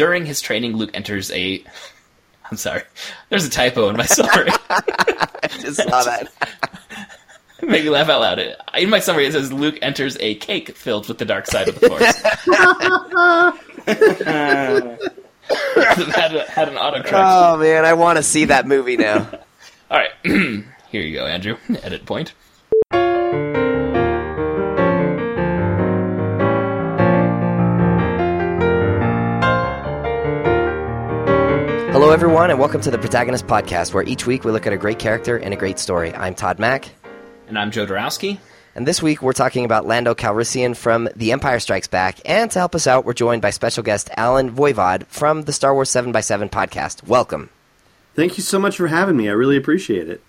during his training, Luke enters a. I'm sorry. There's a typo in my summary. I just saw that. Make me laugh out loud. In my summary, it says Luke enters a cake filled with the dark side of the Force. had, had an autocorrect. Oh man, I want to see that movie now. All right, here you go, Andrew. Edit point. Hello, everyone, and welcome to the Protagonist Podcast, where each week we look at a great character and a great story. I'm Todd Mack, And I'm Joe Dorowski. and this week we're talking about Lando Calrissian from The Empire Strikes Back. And to help us out, we're joined by special guest Allen Voivod from the Star Wars 7x7 podcast. Welcome. Thank you so much for having me. I really appreciate it.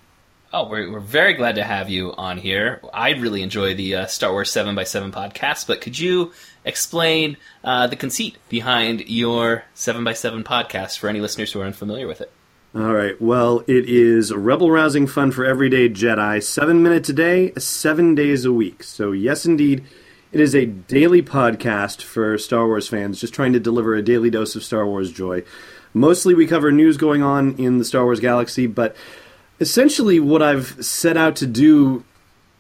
Oh, we're, we're very glad to have you on here. I really enjoy the uh, Star Wars 7x7 podcast, but could you explain uh, the conceit behind your 7x7 podcast for any listeners who are unfamiliar with it? All right. Well, it is rebel rousing fun for everyday Jedi. Seven minutes a day, seven days a week. So, yes, indeed, it is a daily podcast for Star Wars fans, just trying to deliver a daily dose of Star Wars joy. Mostly we cover news going on in the Star Wars galaxy, but essentially what I've set out to do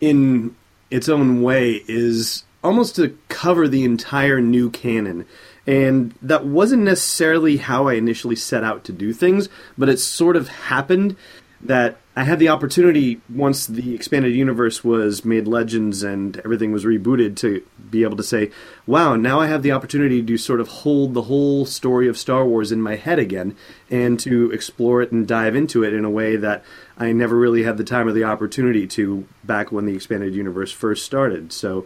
in its own way is almost to cover the entire new canon. And that wasn't necessarily how I initially set out to do things, but it sort of happened that I had the opportunity once the expanded universe was made legends and everything was rebooted to be able to say, wow, now I have the opportunity to sort of hold the whole story of Star Wars in my head again and to explore it and dive into it in a way that I never really had the time or the opportunity to back when the expanded universe first started. So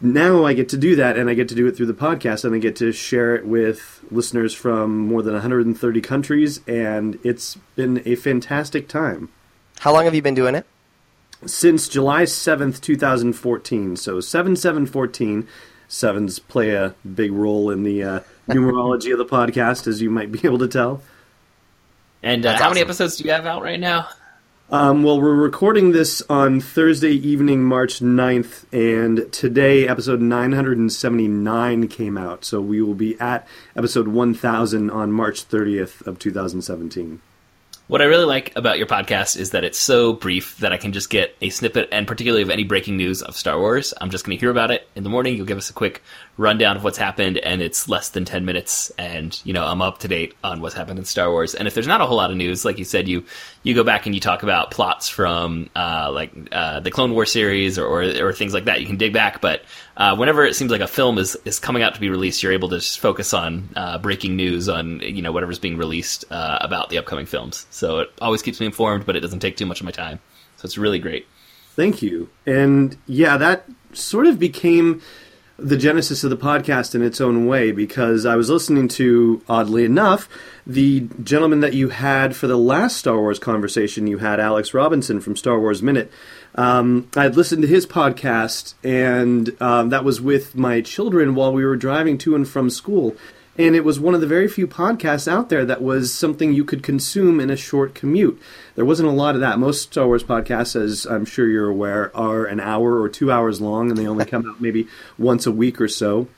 now I get to do that, and I get to do it through the podcast, and I get to share it with listeners from more than 130 countries, and it's been a fantastic time. How long have you been doing it? Since July 7th, 2014. So 7714. Sevens play a big role in the uh, numerology of the podcast, as you might be able to tell. And uh, That's how many episodes do you have out right now? Um, well, we're recording this on Thursday evening, March 9th, and today episode 979 came out. So we will be at episode 1000 on March 30th of 2017. What I really like about your podcast is that it's so brief that I can just get a snippet, and particularly of any breaking news of Star Wars. I'm just going to hear about it in the morning. You'll give us a quick rundown of what's happened, and it's less than 10 minutes, and you know I'm up to date on what's happened in Star Wars. And if there's not a whole lot of news, like you said, you you go back and you talk about plots from uh, like uh, the Clone War series or, or or things like that. You can dig back, but uh, whenever it seems like a film is, is coming out to be released, you're able to just focus on uh, breaking news on you know whatever's being released uh, about the upcoming films. So it always keeps me informed, but it doesn't take too much of my time. So it's really great. Thank you. And yeah, that sort of became the genesis of the podcast in its own way because I was listening to, oddly enough, the gentleman that you had for the last Star Wars conversation. You had Alex Robinson from Star Wars Minute. Um, I had listened to his podcast, and um, that was with my children while we were driving to and from school. And it was one of the very few podcasts out there that was something you could consume in a short commute. There wasn't a lot of that. Most Star Wars podcasts, as I'm sure you're aware, are an hour or two hours long, and they only come out maybe once a week or so.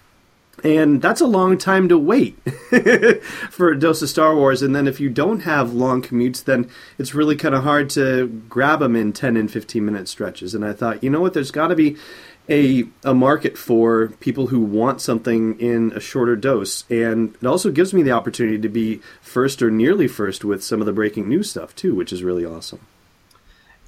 And that's a long time to wait for a dose of Star Wars. And then if you don't have long commutes, then it's really kind of hard to grab them in 10 and 15 minute stretches. And I thought, you know what, there's got to be a, a market for people who want something in a shorter dose. And it also gives me the opportunity to be first or nearly first with some of the breaking news stuff, too, which is really awesome.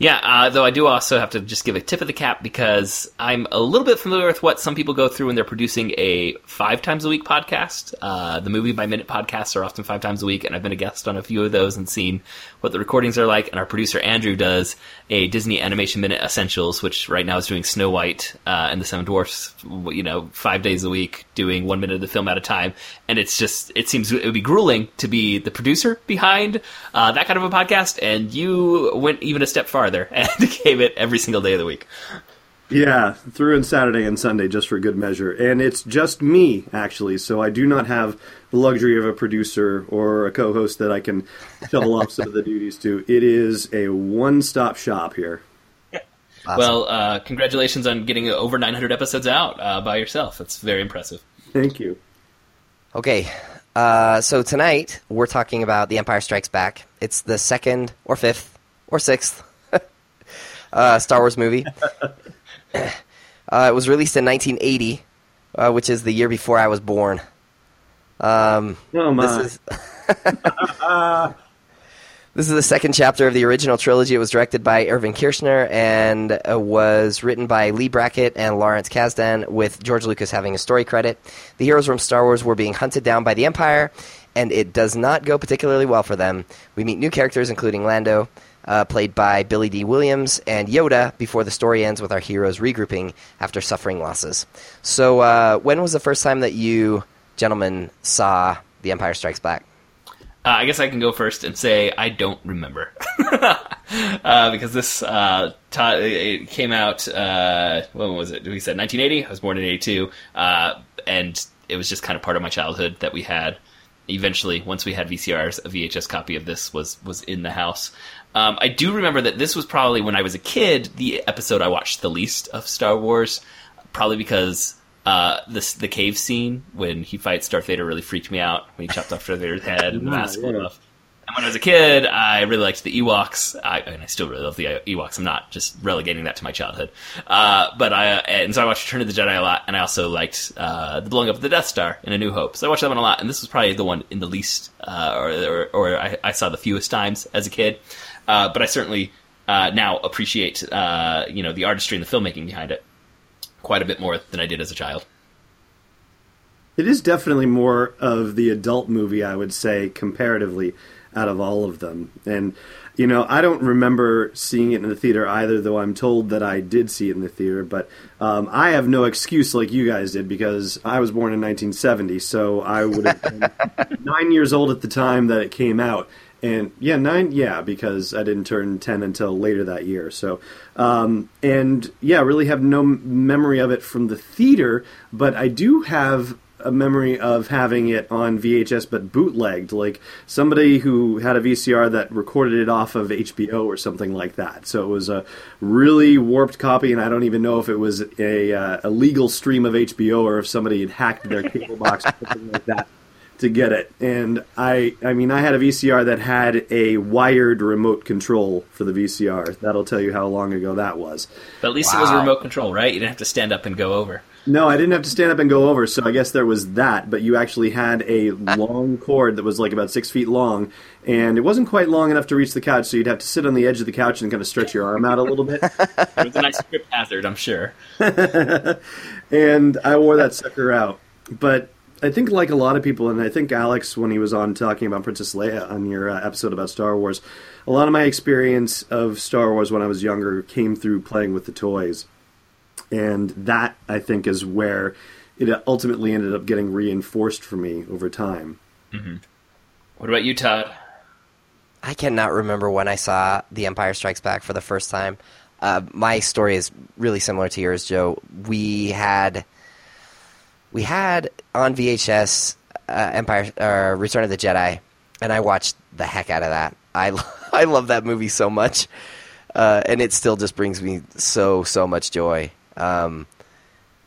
Yeah, uh, though I do also have to just give a tip of the cap because I'm a little bit familiar with what some people go through when they're producing a five times a week podcast. Uh, the movie by minute podcasts are often five times a week, and I've been a guest on a few of those and seen what the recordings are like. And our producer Andrew does a Disney Animation Minute Essentials, which right now is doing Snow White uh, and the Seven Dwarfs, you know, five days a week, doing one minute of the film at a time. And it's just, it seems it would be grueling to be the producer behind uh, that kind of a podcast, and you went even a step farther and gave it every single day of the week. Yeah, through and Saturday and Sunday just for good measure. And it's just me, actually, so I do not have the luxury of a producer or a co host that I can shovel off some of the duties to. It is a one stop shop here. Awesome. Well, uh, congratulations on getting over 900 episodes out uh, by yourself. That's very impressive. Thank you. Okay, Uh, so tonight we're talking about The Empire Strikes Back. It's the second or fifth or sixth uh, Star Wars movie. uh, it was released in 1980, uh, which is the year before I was born. Um, Oh my! this is this is the second chapter of the original trilogy. It was directed by Irvin Kershner and uh, was written by Leigh Brackett and Lawrence Kasdan, with George Lucas having a story credit. The heroes from Star Wars were being hunted down by the Empire, and it does not go particularly well for them. We meet new characters, including Lando. Uh, played by Billy Dee Williams and Yoda, before the story ends with our heroes regrouping after suffering losses. So, uh, when was the first time that you gentlemen saw The Empire Strikes Back? Uh, I guess I can go first and say I don't remember uh, because this uh, it came out. Uh, when was it? We said 1980. I was born in 82, uh, and it was just kind of part of my childhood that we had. Eventually, once we had VCRs, a VHS copy of this was was in the house. Um, I do remember that this was probably when I was a kid the episode I watched the least of Star Wars, probably because uh, this the cave scene when he fights Darth Vader really freaked me out when he chopped off Darth Vader's head and the mask yeah. fell off. And when I was a kid, I really liked the Ewoks. I, and I still really love the Ewoks. I'm not just relegating that to my childhood. Uh, but I, and so I watched Return of the Jedi a lot, and I also liked uh, the blowing up of the Death Star in A New Hope. So I watched that one a lot, and this was probably the one in the least, uh, or, or, or I, I saw the fewest times as a kid. Uh, but I certainly uh, now appreciate, uh, you know, the artistry and the filmmaking behind it quite a bit more than I did as a child. It is definitely more of the adult movie, I would say, comparatively, out of all of them. And, you know, I don't remember seeing it in the theater either, though I'm told that I did see it in the theater. But um, I have no excuse like you guys did because I was born in 1970, so I would have been nine years old at the time that it came out. And yeah, nine, yeah, because I didn't turn 10 until later that year. So, um, and yeah, really have no memory of it from the theater, but I do have a memory of having it on VHS but bootlegged, like somebody who had a VCR that recorded it off of HBO or something like that. So it was a really warped copy, and I don't even know if it was a, uh, a legal stream of HBO or if somebody had hacked their cable box or something like that to get it. And I, I mean, I had a VCR that had a wired remote control for the VCR. That'll tell you how long ago that was. But at least it was a remote control, right? You didn't have to stand up and go over. No, I didn't have to stand up and go over, so I guess there was that. But you actually had a long cord that was like about six feet long, and it wasn't quite long enough to reach the couch, so you'd have to sit on the edge of the couch and kind of stretch your arm out a little bit. It was a nice grip hazard, I'm sure. and I wore that sucker out. But I think, like a lot of people, and I think Alex, when he was on talking about Princess Leia on your uh, episode about Star Wars, a lot of my experience of Star Wars when I was younger came through playing with the toys. And that, I think, is where it ultimately ended up getting reinforced for me over time. What about you, Todd? I cannot remember when I saw The Empire Strikes Back for the first time. Uh, my story is really similar to yours, Joe. We had we had on VHS uh, Empire uh, Return of the Jedi, and I watched the heck out of that. I I love that movie so much, uh, and it still just brings me so so much joy. Um,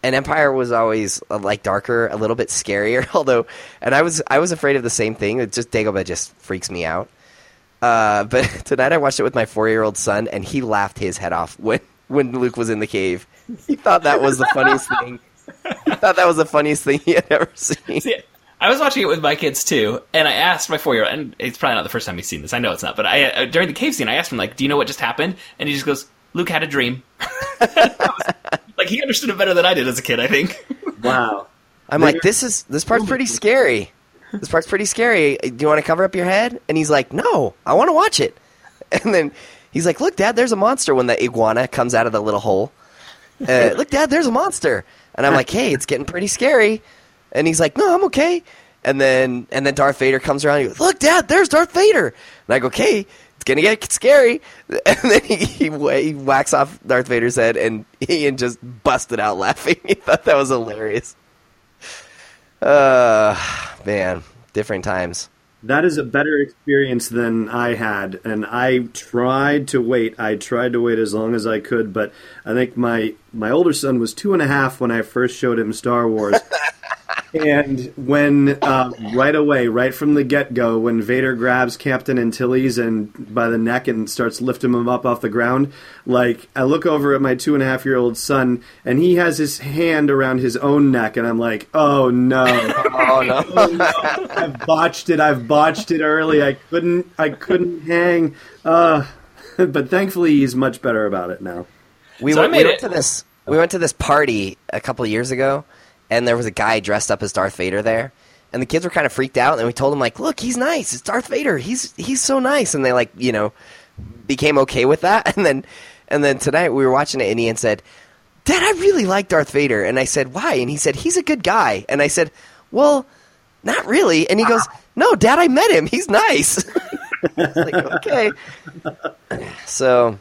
and Empire was always uh, like darker, a little bit scarier. Although, and I was I was afraid of the same thing. It just Dagobah just freaks me out. Uh, but tonight I watched it with my four year old son, and he laughed his head off when when Luke was in the cave. He thought that was the funniest thing. He thought that was the funniest thing he had ever seen. See, I was watching it with my kids too, and I asked my four year old, and it's probably not the first time he's seen this. I know it's not, but I uh, during the cave scene, I asked him like, "Do you know what just happened?" And he just goes, "Luke had a dream." like he understood it better than I did as a kid. I think. Wow. I'm like, this is this part's pretty scary. This part's pretty scary. Do you want to cover up your head? And he's like, no, I want to watch it. And then he's like, look, Dad, there's a monster when the iguana comes out of the little hole. Uh, look, Dad, there's a monster. And I'm like, hey, it's getting pretty scary. And he's like, no, I'm okay. And then and then Darth Vader comes around. And he goes, look, Dad, there's Darth Vader. And I go, okay, it's gonna get scary. And then he, he, he whacks off Darth Vader's head, and Ian just busted out laughing. he thought that was hilarious. Uh, man, different times. That is a better experience than I had, and I tried to wait. I tried to wait as long as I could, but I think my my older son was two and a half when I first showed him Star Wars, and when um, right away, right from the get go, when Vader grabs Captain Antilles and by the neck and starts lifting him up off the ground, like I look over at my two and a half year old son, and he has his hand around his own neck, and I'm like, oh no, Oh no! I've botched it. I've botched it early. I couldn't. I couldn't hang. Uh, but thankfully, he's much better about it now. we So went, we went to this we went to this party a couple years ago, and there was a guy dressed up as Darth Vader there, and the kids were kind of freaked out. And we told them like, "Look, he's nice. It's Darth Vader. He's he's so nice." And they like you know became okay with that. And then and then tonight we were watching it, and Ian said, "Dad, I really like Darth Vader." And I said, "Why?" And he said, "He's a good guy." And I said, "Well." Not really. And he goes, No, Dad, I met him. He's nice. I was like, okay. So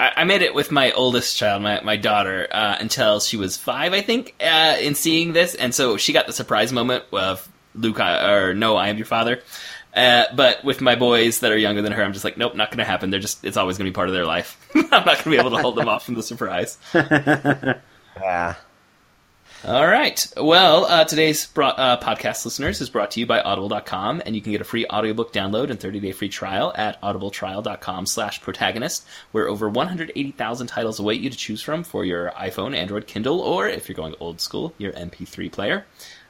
I, I made it with my oldest child, my my daughter, uh, until she was five, I think, uh, in seeing this, and so she got the surprise moment of Luke I, or no, I am your father. Uh, but with my boys that are younger than her, I'm just like, nope, not going to happen. They're just, it's always going to be part of their life. I'm not going to be able to hold them off from the surprise. yeah. All right. Well, uh, today's bro- uh, podcast listeners is brought to you by Audible.com, and you can get a free audiobook download and 30-day free trial at audibletrial.com slash protagonist, where over 180,000 titles await you to choose from for your iPhone, Android, Kindle, or, if you're going old school, your MP3 player.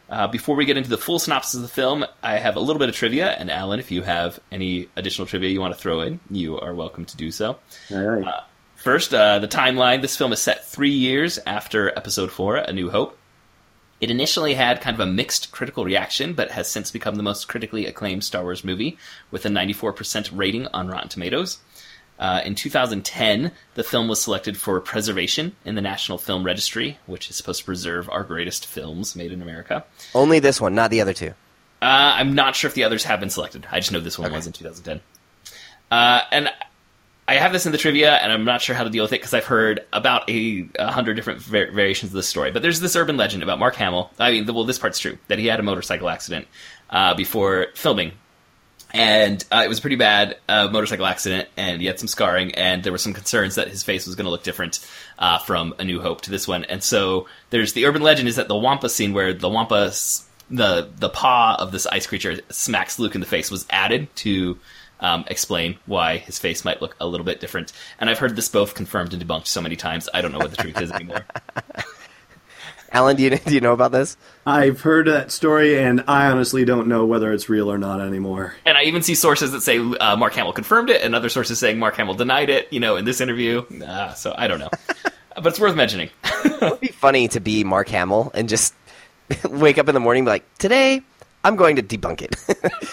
Uh, before we get into the full synopsis of the film, I have a little bit of trivia, and Allen, if you have any additional trivia you want to throw in, you are welcome to do so. All right. First, uh, the timeline. This film is set three years after Episode 4, A New Hope. It initially had kind of a mixed critical reaction, but has since become the most critically acclaimed Star Wars movie, with a 94% rating on Rotten Tomatoes. Uh, in 2010, the film was selected for preservation in the National Film Registry, which is supposed to preserve our greatest films made in America. Only this one, not the other two. Uh, I'm not sure if the others have been selected. I just know this one was in 2010. Uh, and I have this in the trivia, and I'm not sure how to deal with it because I've heard about a, a hundred different var- variations of this story. But there's this urban legend about Mark Hamill. I mean, well, this part's true that he had a motorcycle accident uh, before filming, and uh, it was a pretty bad uh, motorcycle accident, and he had some scarring, and there were some concerns that his face was going to look different uh, from A New Hope to this one. And so there's the urban legend is that the Wampa scene where the Wampa, the the paw of this ice creature smacks Luke in the face was added to um, explain why his face might look a little bit different. And I've heard this both confirmed and debunked so many times, I don't know what the truth is anymore. Allen, do you do you know about this? I've heard that story, and I honestly don't know whether it's real or not anymore. And I even see sources that say uh, Mark Hamill confirmed it, and other sources saying Mark Hamill denied it. You know, in this interview. Uh, so I don't know, but it's worth mentioning. It would be funny to be Mark Hamill and just wake up in the morning and be like, today I'm going to debunk it.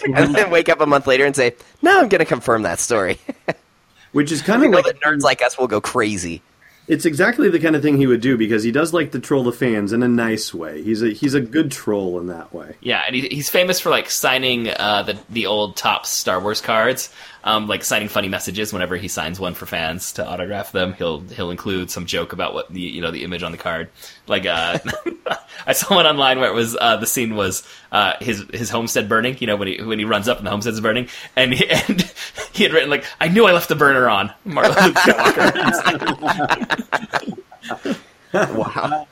and then wake up a month later and say, no, I'm going to confirm that story. Which is kind of know like that nerds like us will go crazy. it's exactly the kind of thing he would do because he does like to troll the fans in a nice way. He's a he's a good troll in that way. Yeah, and he, he's famous for like signing uh, the the old top Star Wars cards, um, like signing funny messages. Whenever he signs one for fans to autograph them, he'll he'll include some joke about what the you know the image on the card. Like uh, I saw one online where it was uh, the scene was uh, his his homestead burning. You know when he when he runs up and the homestead's burning, and he, and he had written like I knew I left the burner on. Mark Luke Skywalker. Wow.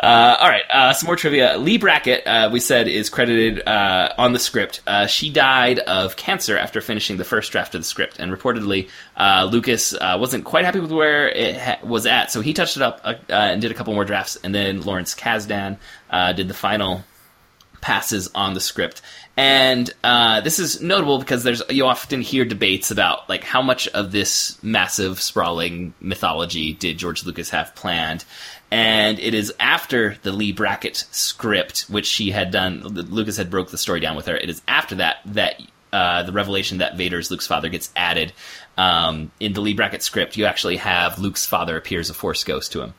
Uh, all right, uh, some more trivia. Leigh Brackett, uh, we said, is credited uh, on the script. Uh, she died of cancer after finishing the first draft of the script, and reportedly, uh, Lucas wasn't quite happy with where it ha- was at, so he touched it up and did a couple more drafts, and then Lawrence Kasdan did the final passes on the script. And uh, this is notable because there's you often hear debates about like how much of this massive sprawling mythology did George Lucas have planned. And it is after the Leigh Brackett script, which she had done, Lucas had broke the story down with her. It is after that that uh, the revelation that Vader's Luke's father gets added. Um, in the Leigh Brackett script, you actually have Luke's father appears a Force ghost to him.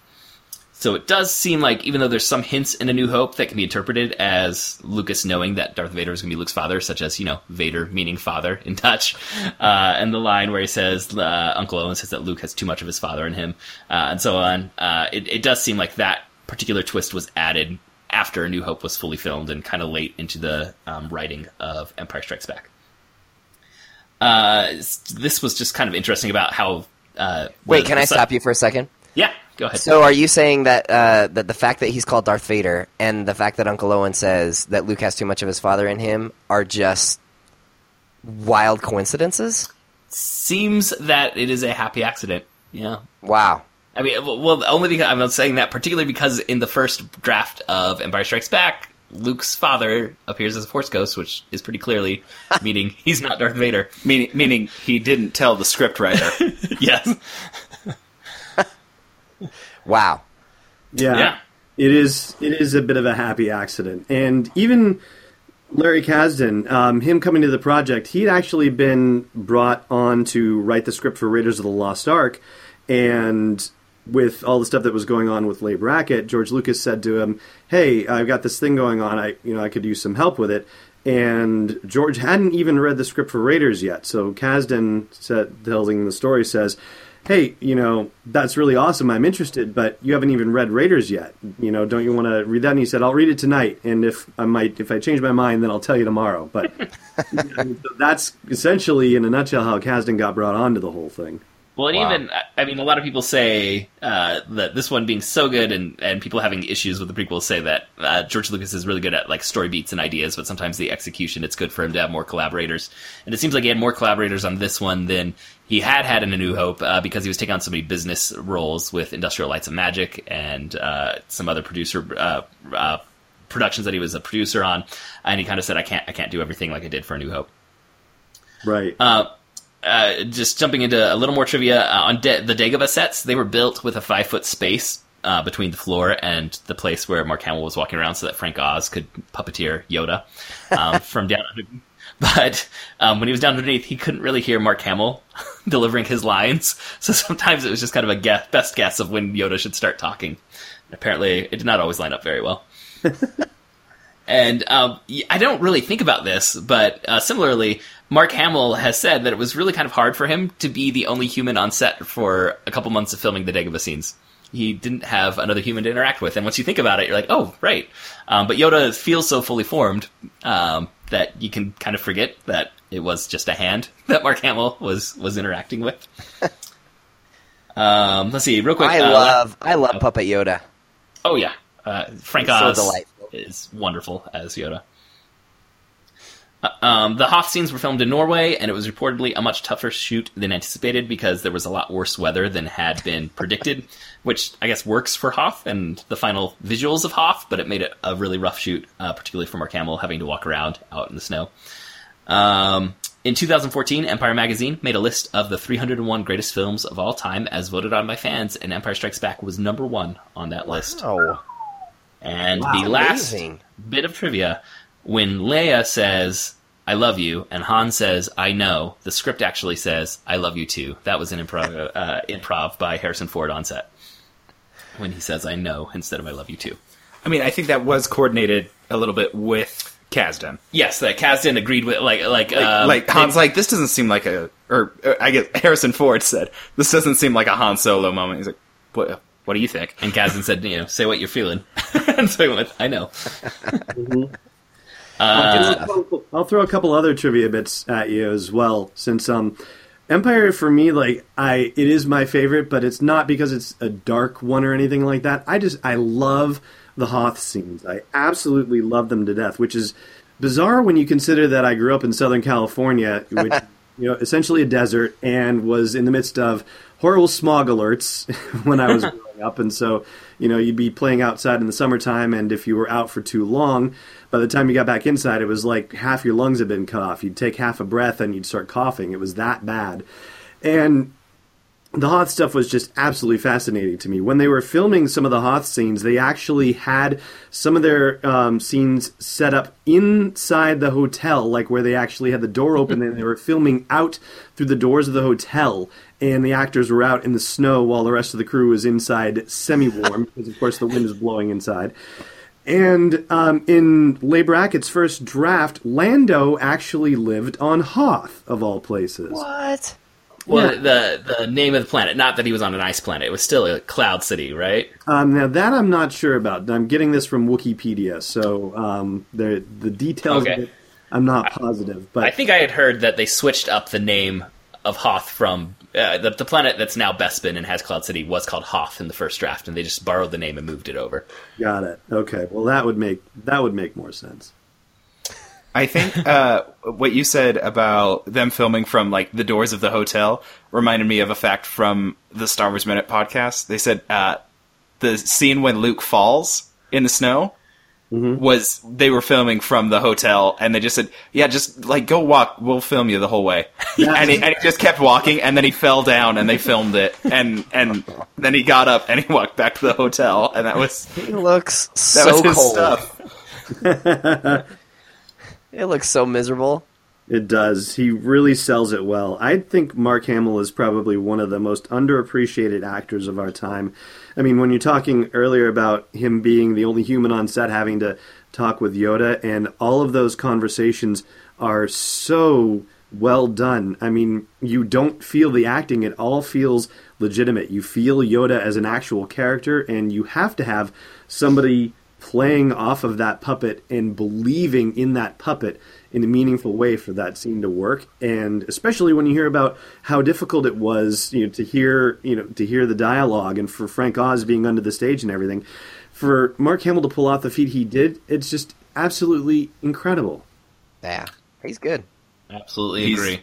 So it does seem like, even though there's some hints in A New Hope that can be interpreted as Lucas knowing that Darth Vader is going to be Luke's father, such as, you know, Vader meaning father in Dutch, uh, and the line where he says, uh, Uncle Owen says that Luke has too much of his father in him, uh, and so on. Uh, it, it does seem like that particular twist was added after A New Hope was fully filmed and kind of late into the um, writing of Empire Strikes Back. Uh, this was just kind of interesting about how. Uh, Wait, can I stop you for a second? Yeah. Go ahead. So, are you saying that uh, that the fact that he's called Darth Vader and the fact that Uncle Owen says that Luke has too much of his father in him are just wild coincidences? Seems that it is a happy accident. Yeah. Wow. I mean, well, only because I'm not saying that particularly because in the first draft of Empire Strikes Back, Luke's father appears as a Force ghost, which is pretty clearly meaning he's not Darth Vader. Meaning, meaning he didn't tell the script writer. yes. Wow. Yeah, Yeah. it is. It is a bit of a happy accident, and even Larry Kasdan, um, him coming to the project, he'd actually been brought on to write the script for Raiders of the Lost Ark, and with all the stuff that was going on with Leigh Brackett, George Lucas said to him, "Hey, I've got this thing going on. I, you know, I could use some help with it." And George hadn't even read the script for Raiders yet, so Kasdan, said, telling the story, says, hey, you know, that's really awesome. I'm interested, but you haven't even read Raiders yet. You know, don't you want to read that? And he said, I'll read it tonight, and if I might, if I change my mind, then I'll tell you tomorrow. But I mean, so that's essentially, in a nutshell, how Kasdan got brought onto the whole thing. Well, and Wow. even I mean, a lot of people say uh, that this one being so good, and and people having issues with the prequels say that uh, George Lucas is really good at like story beats and ideas, but sometimes the execution, it's good for him to have more collaborators. And it seems like he had more collaborators on this one than he had had in A New Hope uh, because he was taking on so many business roles with Industrial Lights of Magic and uh, some other producer. Uh, uh, productions that he was a producer on and he kind of said i can't i can't do everything like i did for a new hope Right. uh, uh, just jumping into a little more trivia uh, on De- the Dagobah sets, they were built with a five foot space uh, between the floor and the place where Mark Hamill was walking around, so that Frank Oz could puppeteer Yoda um, from down underneath. But um, when he was down underneath, he couldn't really hear Mark Hamill delivering his lines, so sometimes it was just kind of a guess, best guess of when Yoda should start talking. Apparently, it did not always line up very well. And um, I don't really think about this, but uh, similarly, Mark Hamill has said that it was really kind of hard for him to be the only human on set for a couple months of filming the Dagobah scenes. He didn't have another human to interact with, and once you think about it, you're like, oh, right. Um, but Yoda feels so fully formed um, that you can kind of forget that it was just a hand that Mark Hamill was was interacting with. um, let's see, real quick. I uh, love I love Puppet Yoda. Oh yeah, uh, Frank so Oz delightful. is wonderful as Yoda. Uh, um, the Hoth scenes were filmed in Norway, and it was reportedly a much tougher shoot than anticipated because there was a lot worse weather than had been predicted, which I guess works for Hoth and the final visuals of Hoth, but it made it a really rough shoot, uh, particularly for Mark Hamill having to walk around out in the snow. Um, in 2014, Empire Magazine made a list of the 301 greatest films of all time as voted on by fans, and Empire Strikes Back was number one on that list. Oh, And Wow, the last amazing. bit of trivia when Leia says, I love you, and Han says, I know, the script actually says, I love you too. That was an improv, uh, improv by Harrison Ford on set. When he says, I know, instead of I love you too. I mean, I think that was coordinated a little bit with Kasdan. Yes, that Kasdan agreed with, like, like, um, like Han's like, this doesn't seem like a, or, or I guess Harrison Ford said, this doesn't seem like a Han Solo moment. He's like, what? What do you think? and Kasdan said, you know, say what you're feeling. and so he went, I know. I'll, I'll throw a couple other trivia bits at you as well, since um, Empire for me, like I, it is my favorite, but it's not because it's a dark one or anything like that. I just I love the Hoth scenes. I absolutely love them to death, which is bizarre when you consider that I grew up in Southern California, which you know essentially a desert, and was in the midst of horrible smog alerts when I was growing up, and so you know you'd be playing outside in the summertime, and if you were out for too long, by the time you got back inside, it was like half your lungs had been cut off. You'd take half a breath and you'd start coughing. It was that bad, and the Hoth stuff was just absolutely fascinating to me. When they were filming some of the Hoth scenes, they actually had some of their um, scenes set up inside the hotel, like where they actually had the door open and they were filming out through the doors of the hotel. And the actors were out in the snow while the rest of the crew was inside semi warm, because of course the wind is blowing inside. And um, in Leigh Brackett's first draft, Lando actually lived on Hoth, of all places. what? Well, Yeah. the the name of the planet, not that he was on an ice planet. It was still a cloud city, right? Um, now that I'm not sure about. I'm getting this from Wikipedia, so um, the the details Okay. of it, I'm not positive. But I think I had heard that they switched up the name of Hoth from uh, the, the planet that's now Bespin and has Cloud City was called Hoth in the first draft, and they just borrowed the name and moved it over. Got it. Okay. Well, that would make that would make more sense. I think uh, what you said about them filming from like the doors of the hotel reminded me of a fact from the Star Wars Minute podcast. They said uh, the scene when Luke falls in the snow was they were filming from the hotel, and they just said, "Yeah, just like go walk. We'll film you the whole way." and, he, and he just kept walking, and then he fell down, and they filmed it, and and then he got up and he walked back to the hotel, and that was He looks that so was his cold. stuff. It looks so miserable. It does. He really sells it well. I think Mark Hamill is probably one of the most underappreciated actors of our time. I mean, when you're talking earlier about him being the only human on set having to talk with Yoda, and all of those conversations are so well done. I mean, you don't feel the acting, it all feels legitimate. You feel Yoda as an actual character, and you have to have somebody playing off of that puppet and believing in that puppet in a meaningful way for that scene to work and especially when you hear about how difficult it was you know to hear you know to hear the dialogue and for Frank Oz being under the stage and everything for Mark Hamill to pull off the feat he did it's just absolutely incredible Yeah, he's good. Absolutely He's- agree.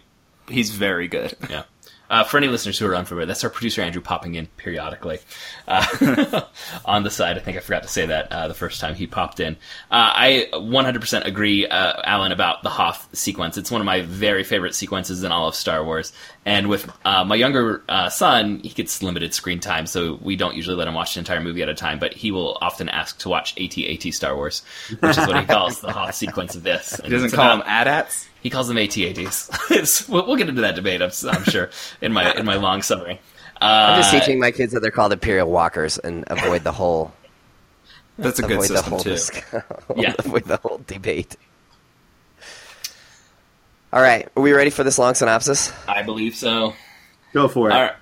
He's very good. Yeah. Uh, for any listeners who are unfamiliar, that's our producer Andrew popping in periodically uh, on the side. I think I forgot to say that uh, the first time he popped in. Uh, I 100% agree, uh, Allen, about the Hoth sequence. It's one of my very favorite sequences in all of Star Wars. And with uh, my younger uh, son, he gets limited screen time, so we don't usually let him watch the entire movie at a time. But he will often ask to watch AT-AT Star Wars, which is what he calls the Hoth sequence of this. He doesn't call them AT-ATs. He calls them AT-ATs. We'll, we'll get into that debate, I'm, I'm sure, in my in my long summary. Uh, I'm just teaching my kids that they're called Imperial Walkers and avoid the whole That's a good avoid the system too. dis- Yeah. avoid the whole debate. All right, are we ready for this long synopsis? I believe so. go for it All right.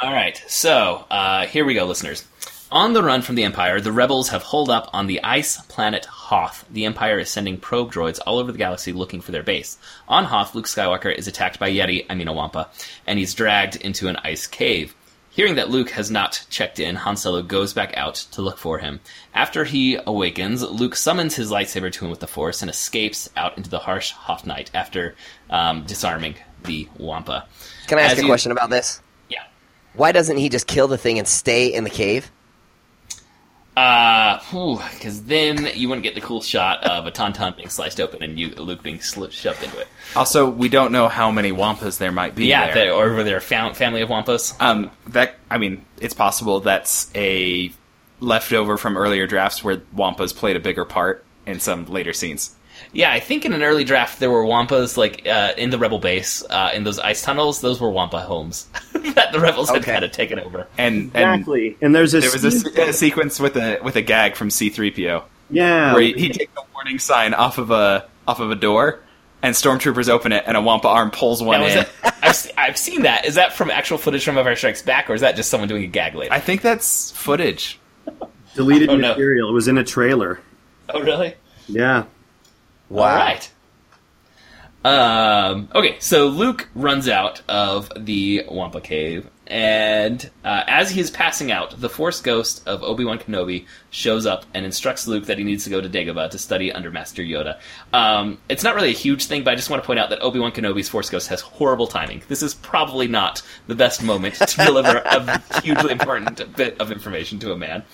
All right. So uh, here we go, listeners. On the run from the Empire, the rebels have holed up on the ice planet Hoth. The Empire is sending probe droids all over the galaxy looking for their base. On Hoth, Luke Skywalker is attacked by Yeti, I mean a Wampa, and he's dragged into an ice cave. Hearing that Luke has not checked in, Han Solo goes back out to look for him. After he awakens, Luke summons his lightsaber to him with the Force and escapes out into the harsh Hoth night after um, disarming the Wampa. Can I ask As a you- question about this? Yeah. Why doesn't he just kill the thing and stay in the cave? Uh, because then you wouldn't get the cool shot of a tauntaun being sliced open and you Luke being sli- shoved into it. Also, we don't know how many wampas there might be. Yeah, there. they, or were there a fam- family of wampas? Um, that I mean, it's possible that's a leftover from earlier drafts where wampas played a bigger part in some later scenes. Yeah, I think in an early draft there were wampas like uh, in the rebel base uh, in those ice tunnels. Those were wampa homes that the rebels had Okay. kind of taken over. And and exactly and there's a there was a, se- a sequence with a with a gag from C-3PO yeah where he, he takes a warning sign off of a off of a door, and stormtroopers open it, and a wampa arm pulls one Now, in. that, I've, se- I've seen that. Is that from actual footage from Empire Strikes Back, or is that just someone doing a gag later? I think that's footage. deleted Oh, no. material it was in a trailer oh, really? yeah Wow. All right. Um, okay, so Luke runs out of the Wampa Cave, and uh, as he is passing out, the Force Ghost of Obi Wan Kenobi shows up and instructs Luke that he needs to go to Dagobah to study under Master Yoda. Um, it's not really a huge thing, but I just want to point out that Obi Wan Kenobi's Force Ghost has horrible timing. This is probably not the best moment to deliver a hugely important bit of information to a man.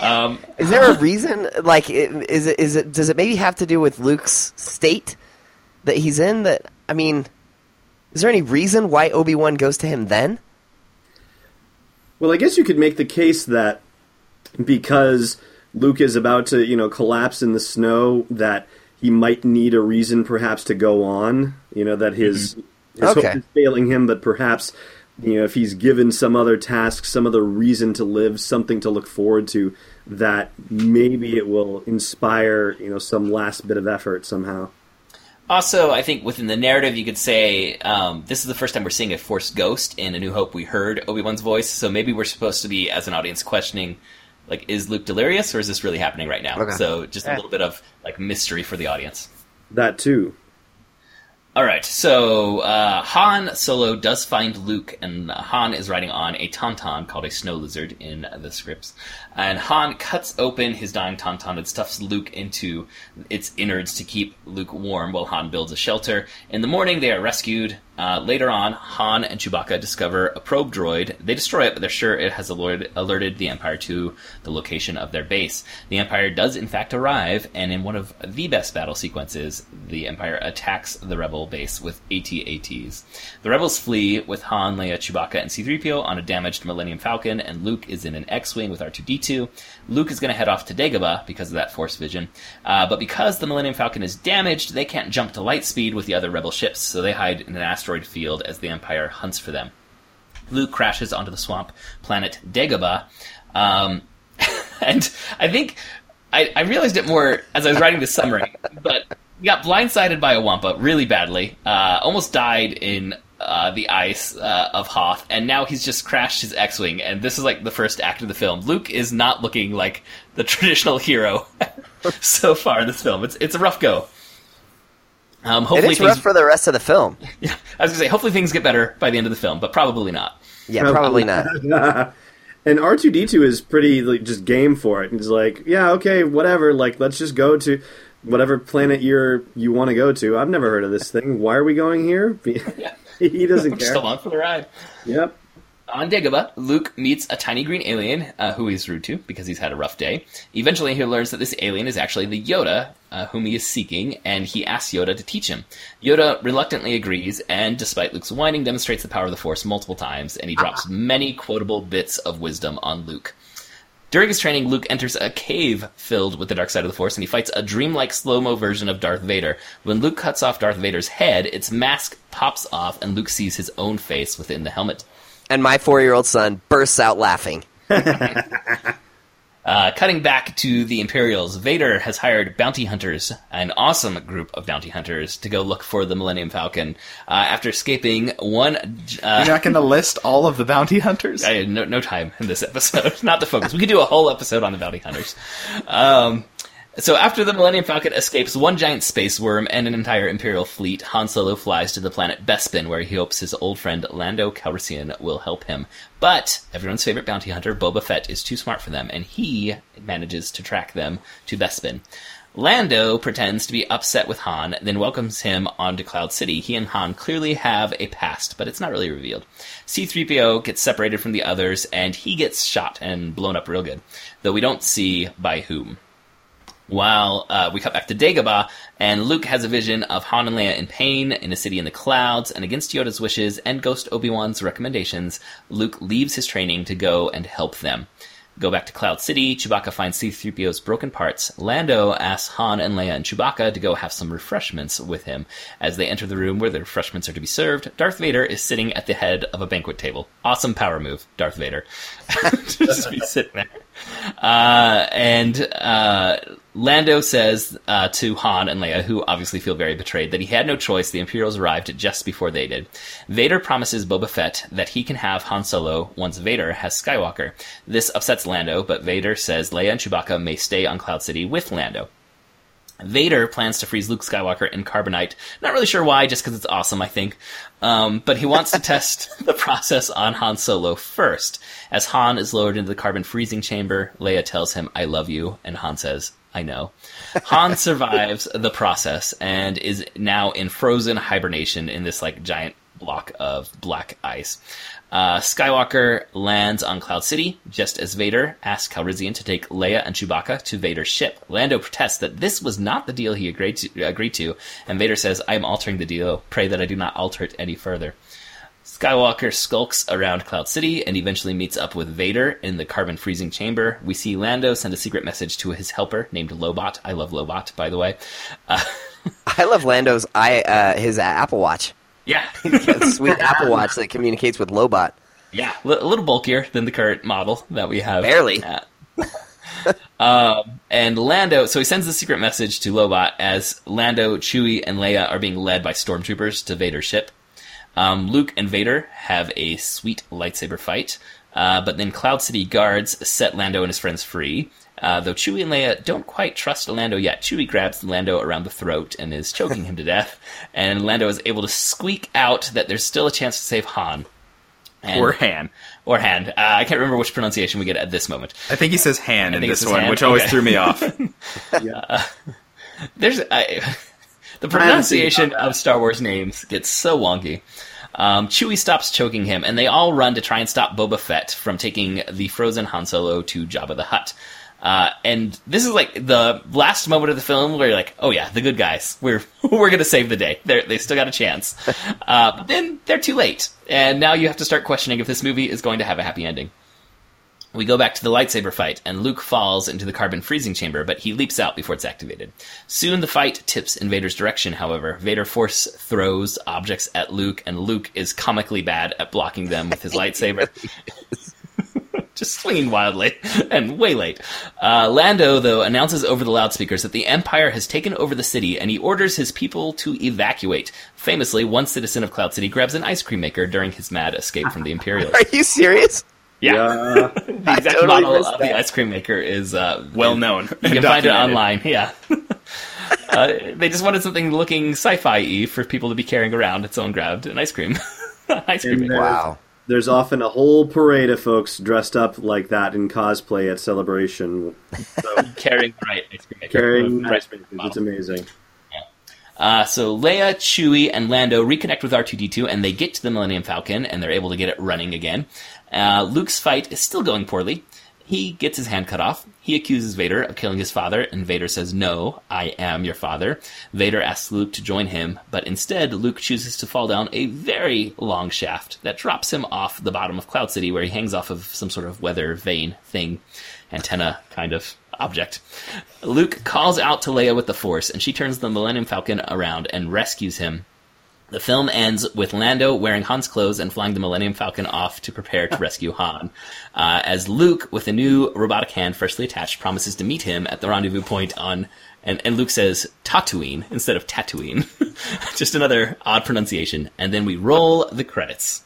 Um, Is there a reason? Like, is it? Is it? Does it maybe have to do with Luke's state that he's in? That I mean, is there any reason why Obi Wan goes to him then? Well, I guess you could make the case that because Luke is about to, you know, collapse in the snow, that he might need a reason, perhaps, to go on. You know, that his, his Okay. hope is failing him, but perhaps, you know, if he's given some other task, some other reason to live, something to look forward to, that maybe it will inspire, you know, some last bit of effort somehow. Also, I think within the narrative, you could say um, this is the first time we're seeing a Force ghost in A New Hope. We heard Obi Wan's voice, so maybe we're supposed to be, as an audience, questioning, like, is Luke delirious or is this really happening right now? Okay. So, just a little bit of like mystery for the audience. That too. All right, so uh, Han Solo does find Luke, and Han is riding on a tauntaun called a snow lizard in the scripts. And Han cuts open his dying tauntaun and stuffs Luke into its innards to keep Luke warm while Han builds a shelter. In the morning, they are rescued. Uh, later on, Han and Chewbacca discover a probe droid. They destroy it, but they're sure it has alerted, alerted the Empire to the location of their base. The Empire does, in fact, arrive, and in one of the best battle sequences, the Empire attacks the Rebel base with AT-ATs. The Rebels flee with Han, Leia, Chewbacca, and C-3PO on a damaged Millennium Falcon, and Luke is in an X-Wing with R2-D2. Luke is going to head off to Dagobah because of that Force vision, uh, but because the Millennium Falcon is damaged, they can't jump to light speed with the other Rebel ships, so they hide in an asteroid field as the Empire hunts for them. Luke crashes onto the swamp planet Dagobah, um, and I think I, I, realized it more as I was writing this summary, but got blindsided by a Wampa really badly, uh, almost died in uh, the ice uh, of Hoth, and now he's just crashed his X-wing, and this is like the first act of the film. Luke is not looking like the traditional hero so far in this film. It's it's a rough go. Um, hopefully it is things... rough for the rest of the film. Yeah, I was gonna say hopefully things get better by the end of the film, but probably not. Yeah, probably not. and R two D two is pretty like, just game for it. He's like, yeah, okay, whatever. Like, let's just go to whatever planet you're you want to go to. I've never heard of this thing. Why are we going here? he doesn't care. Just along for the ride. Yep. On Dagobah, Luke meets a tiny green alien uh, who he's rude to because he's had a rough day. Eventually, he learns that this alien is actually the Yoda uh, whom he is seeking, and he asks Yoda to teach him. Yoda reluctantly agrees, and despite Luke's whining, demonstrates the power of the Force multiple times, and he drops many quotable bits of wisdom on Luke. During his training, Luke enters a cave filled with the dark side of the Force, and he fights a dreamlike slow mo version of Darth Vader. When Luke cuts off Darth Vader's head, its mask pops off, and Luke sees his own face within the helmet and my four year old son bursts out laughing. Uh, cutting back to the Imperials, Vader has hired bounty hunters, an awesome group of bounty hunters, to go look for the Millennium Falcon. Uh, after escaping one, uh, you're not going to list all of the bounty hunters. I had no, no time in this episode, not the focus. We could do a whole episode on the bounty hunters. Um, so after the Millennium Falcon escapes one giant space worm and an entire Imperial fleet, Han Solo flies to the planet Bespin, where he hopes his old friend Lando Calrissian will help him. But everyone's favorite bounty hunter, Boba Fett, is too smart for them, and he manages to track them to Bespin. Lando pretends to be upset with Han, then welcomes him onto Cloud City. He and Han clearly have a past, but it's not really revealed. C3PO gets separated from the others, and he gets shot and blown up real good, though we don't see by whom. While uh, we cut back to Dagobah, and Luke has a vision of Han and Leia in pain in a city in the clouds, and against Yoda's wishes and Ghost Obi Wan's recommendations, Luke leaves his training to go and help them. Go back to Cloud City, Chewbacca finds C-3PO's broken parts. Lando asks Han and Leia and Chewbacca to go have some refreshments with him. As they enter the room where the refreshments are to be served, Darth Vader is sitting at the head of a banquet table. Awesome power move, Darth Vader. Just be sitting there. Uh, and uh, Lando says uh, to Han and Leia, who obviously feel very betrayed, that he had no choice. The Imperials arrived just before they did. Vader promises Boba Fett that he can have Han Solo once Vader has Skywalker. This upsets Lando, but Vader says Leia and Chewbacca may stay on Cloud City with Lando. Vader plans to freeze Luke Skywalker in carbonite. Not really sure why, just because it's awesome, I think. Um, but he wants to test the process on Han Solo first. As Han is lowered into the carbon freezing chamber, Leia tells him, I love you, and Han says, I know. Han survives the process and is now in frozen hibernation in this like giant block of black ice. Uh, Skywalker lands on Cloud City just as Vader asks Calrissian to take Leia and Chewbacca to Vader's ship. Lando protests that this was not the deal he agreed to, agreed to and Vader says, I am altering the deal. Pray that I do not alter it any further. Skywalker skulks around Cloud City and eventually meets up with Vader in the carbon freezing chamber. We see Lando send a secret message to his helper named Lobot. I love Lobot, by the way. Uh, I love Lando's I uh, his Apple Watch. Yeah, sweet Apple Watch that communicates with Lobot. Yeah, a little bulkier than the current model that we have. Barely. um, and Lando, so he sends the secret message to Lobot as Lando, Chewie, and Leia are being led by stormtroopers to Vader's ship. Um, Luke and Vader have a sweet lightsaber fight, uh, but then Cloud City guards set Lando and his friends free. Uh, though Chewie and Leia don't quite trust Lando yet, Chewie grabs Lando around the throat and is choking him to death, and Lando is able to squeak out that there's still a chance to save Han. And- Or Han. Or Han. Uh, I can't remember which pronunciation we get at this moment. I think he says Han in this one, Han? which always Okay. threw me off. Yeah. There's I, the pronunciation of Star Wars names gets so wonky. Um, Chewie stops choking him, and they all run to try and stop Boba Fett from taking the frozen Han Solo to Jabba the Hutt. Uh, and this is like the last moment of the film where you're like, "Oh yeah, the good guys. We're we're gonna save the day. They they still got a chance." Uh, but then they're too late, and now you have to start questioning if this movie is going to have a happy ending. We go back to the lightsaber fight, and Luke falls into the carbon freezing chamber, but he leaps out before it's activated. Soon the fight tips in Vader's direction, however. Vader force throws objects at Luke, and Luke is comically bad at blocking them with his lightsaber. Just swinging wildly, and way late. Uh, Lando, though, announces over the loudspeakers that the Empire has taken over the city, and he orders his people to evacuate. Famously, one citizen of Cloud City grabs an ice cream maker during his mad escape from the Imperials. Are you serious? Yeah. Yeah. The exact totally model missed of the ice cream maker is uh, Well known. You can find it online. Yeah. uh, they just wanted something looking sci-fi-y for people to be carrying around. Its own grabbed an ice cream. ice cream And maker. Wow. There's often a whole parade of folks dressed up like that in cosplay at Celebration, Carrying the right carrying Right. It's amazing. Uh, so Leia, Chewie, and Lando reconnect with R2D2, and they get to the Millennium Falcon, and they're able to get it running again. Uh, Luke's fight is still going poorly. He gets his hand cut off. He accuses Vader of killing his father, and Vader says, No, I am your father. Vader asks Luke to join him, but instead, Luke chooses to fall down a very long shaft that drops him off the bottom of Cloud City, where he hangs off of some sort of weather vane thing, antenna kind of object. Luke calls out to Leia with the Force, and she turns the Millennium Falcon around and rescues him. The film ends with Lando wearing Han's clothes and flying the Millennium Falcon off to prepare to rescue Han. Uh, as Luke, with a new robotic hand freshly attached, promises to meet him at the rendezvous point on, and, and Luke says Tatooine instead of Tatooine. Just another odd pronunciation. And then we roll the credits.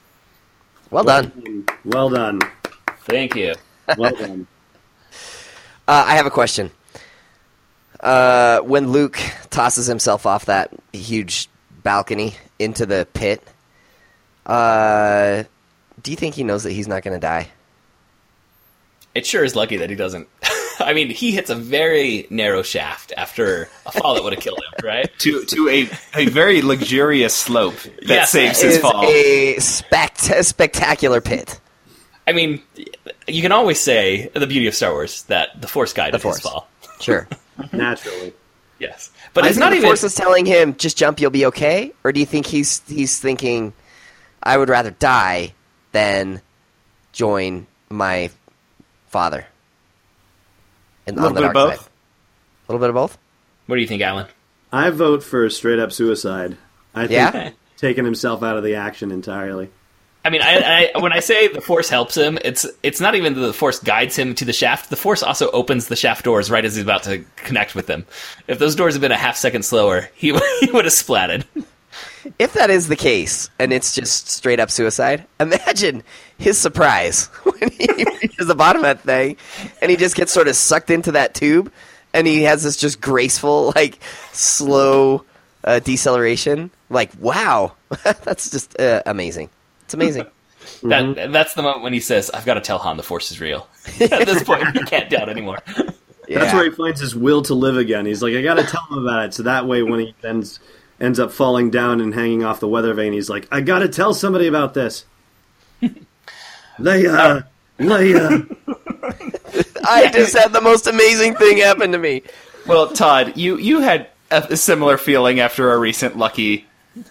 Well done. Well done. Thank you. Well done. Uh, I have a question. Uh, when Luke tosses himself off that huge balcony into the pit, uh, do you think he knows that he's not going to die? It sure is lucky that he doesn't. I mean, he hits a very narrow shaft after a fall that would have killed him, right? to to a, a very luxurious slope that Yes, saves It his is fall. a spect- a spectacular pit. I mean, you can always say the beauty of Star Wars that the Force guided The his Force. fall. Sure. Naturally. Yes, but I it's not the even. Force is telling him, "Just jump, you'll be okay." Or do you think he's he's thinking, "I would rather die than join my father"? And A little bit of both. A little bit of both. What do you think, Allen? I vote for straight up suicide. I think Yeah? taking himself out of the action entirely. I mean, I, I when I say the Force helps him, it's it's not even that the Force guides him to the shaft. The Force also opens the shaft doors right as he's about to connect with them. If those doors had been a half second slower, he he would have splatted. If that is the case, and it's just straight up suicide, imagine his surprise when he reaches the bottom of that thing, and he just gets sort of sucked into that tube, and he has this just graceful, like slow uh, deceleration. Like, wow, that's just uh, amazing. It's amazing. That that's the moment when he says, "I've got to tell Han the Force is real." At this point, he can't doubt anymore. Yeah. That's where he finds his will to live again. He's like, I got to tell him about it, so that way when he ends ends up falling down and hanging off the weather vane, he's like, I got to tell somebody about this. Leia, Leia. I just had the most amazing thing happen to me. Well, Todd, you you had a, a similar feeling after a recent lucky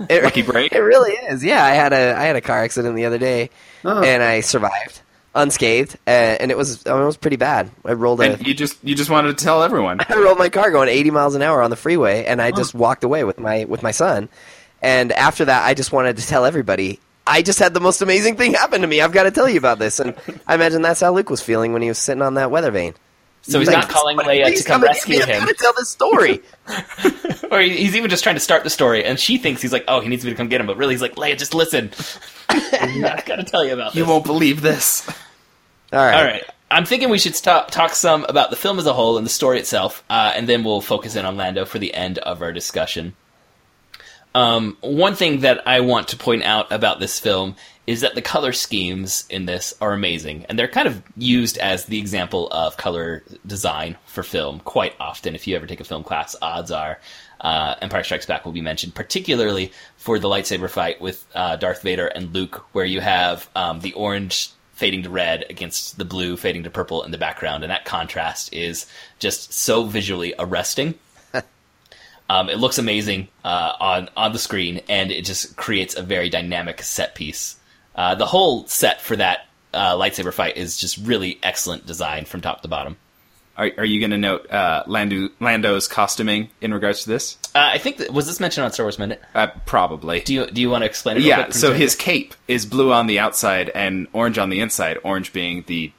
It, lucky break. It really is. Yeah, I had a I had a car accident the other day, Oh. and I survived unscathed, uh, and it was it was pretty bad. I rolled a And you just you just wanted to tell everyone. I rolled my car going 80 miles an hour on the freeway, and I just walked away with my with my son. And after that, I just wanted to tell everybody. I just had the most amazing thing happen to me. I've got to tell you about this. And I imagine that's how Luke was feeling when he was sitting on that weather vane. So he's Like, not calling "Somebody Leia to come me. rescue I've him, got to tell this story. or he's even just trying to start the story, and she thinks he's like, "Oh, he needs me to come get him," but really he's like, "Leia, just listen. I've got to tell you about You this." won't believe this. All right. All right. I'm thinking we should stop, talk some about the film as a whole and the story itself, uh, and then we'll focus in on Lando for the end of our discussion. Um, one thing that I want to point out about this film is that the color schemes in this are amazing, and they're kind of used as the example of color design for film quite often. If you ever take a film class, odds are uh, Empire Strikes Back will be mentioned, particularly for the lightsaber fight with uh, Darth Vader and Luke, where you have um, the orange fading to red against the blue fading to purple in the background, and that contrast is just so visually arresting. Um, it looks amazing uh, on on the screen, and it just creates a very dynamic set piece. Uh, the whole set for that uh, lightsaber fight is just really excellent design from top to bottom. Are, are you going to note uh, Lando, Lando's costuming in regards to this? Uh, I think that, was this mentioned on Star Wars Minute? Uh, probably. Do you do you want to explain it? yeah. So his cape is blue on the outside and orange on the inside. Orange being the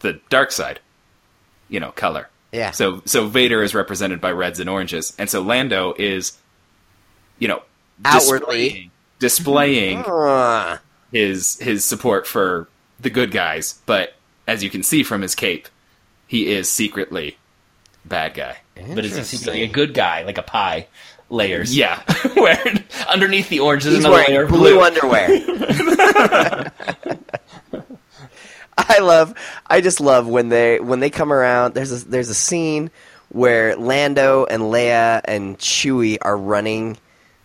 the dark side, you know, color. Yeah. So so Vader is represented by reds and oranges, and so Lando is, you know, Outwardly. displaying, displaying his his support for the good guys, but as you can see from his cape, he is secretly bad guy. But is he secretly a good guy, like a pie? Layers. Yeah. Where underneath the orange is he's another layer of blue blue. underwear. I love. I just love when they when they come around. There's a there's a scene where Lando and Leia and Chewie are running,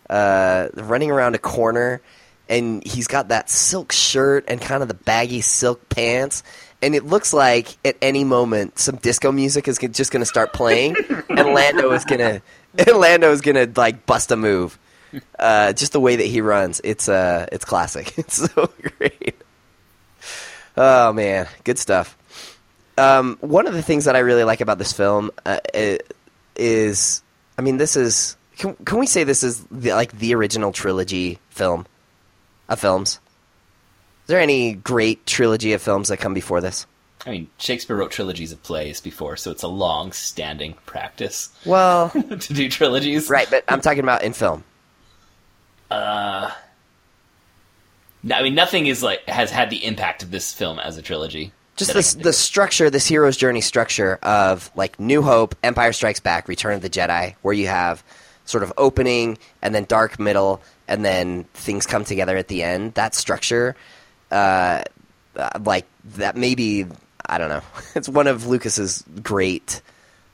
uh, running around a corner, and he's got that silk shirt and kind of the baggy silk pants. And it looks like at any moment some disco music is just going to start playing, and Lando is gonna and Lando is gonna like bust a move. Uh, just the way that he runs, it's uh, it's classic. It's so great. Oh man, good stuff. Um, one of the things that I really like about this film uh, is, I mean, this is can, can we say this is the, like the original trilogy film of films? Is there any great trilogy of films that come before this? I mean, Shakespeare wrote trilogies of plays before, so it's a long-standing practice Well, to do trilogies. right, but I'm talking about in film. No, I mean, nothing is like has had the impact of this film as a trilogy. Just this, the structure, this hero's journey structure of like New Hope, Empire Strikes Back, Return of the Jedi, where you have sort of opening and then dark middle, and then things come together at the end. That structure, uh, uh, like that, maybe I don't know. It's one of Lucas's great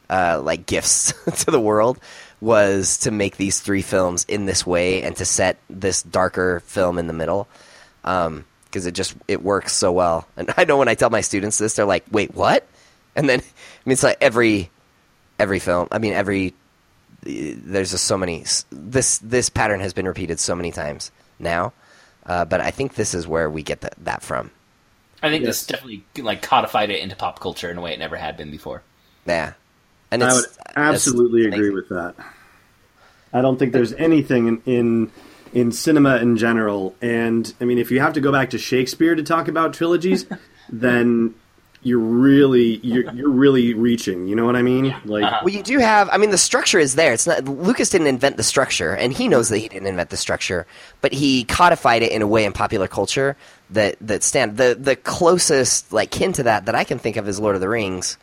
uh, like gifts to the world was to make these three films in this way and to set this darker film in the middle because it just it works so well. And I know when I tell my students this, they're like, "Wait, what?" And then I mean, it's like every every film. I mean, every there's just so many. This this pattern has been repeated so many times now, uh, but I think this is where we get that that from. I think Yes. this definitely like codified it into pop culture in a way it never had been before. Yeah, and I would absolutely agree with that. I don't think there's anything in, in in cinema in general, and I mean, if you have to go back to Shakespeare to talk about trilogies, then you're really you're, you're really reaching. You know what I mean? Like, Uh-huh. Well, you do have. I mean, the structure is there. It's not Lucas didn't invent the structure, and he knows that he didn't invent the structure, but he codified it in a way in popular culture that that stand the the closest like kin to that that I can think of is Lord of the Rings,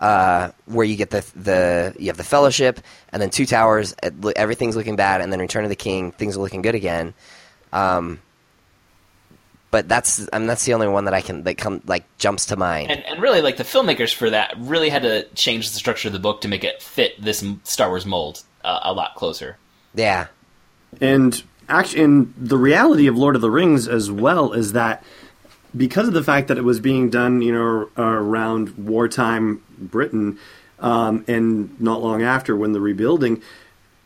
uh, where you get the the you have the Fellowship and then Two Towers. Everything's looking bad, and then Return of the King. Things are looking good again. Um, but that's I mean that's the only one that I can that come like jumps to mind. And, and really, like the filmmakers for that really had to change the structure of the book to make it fit this Star Wars mold uh, a lot closer. yeah. And actually, and the reality of Lord of the Rings as well is that because of the fact that it was being done, you know, around wartime Britain, um, and not long after when the rebuilding,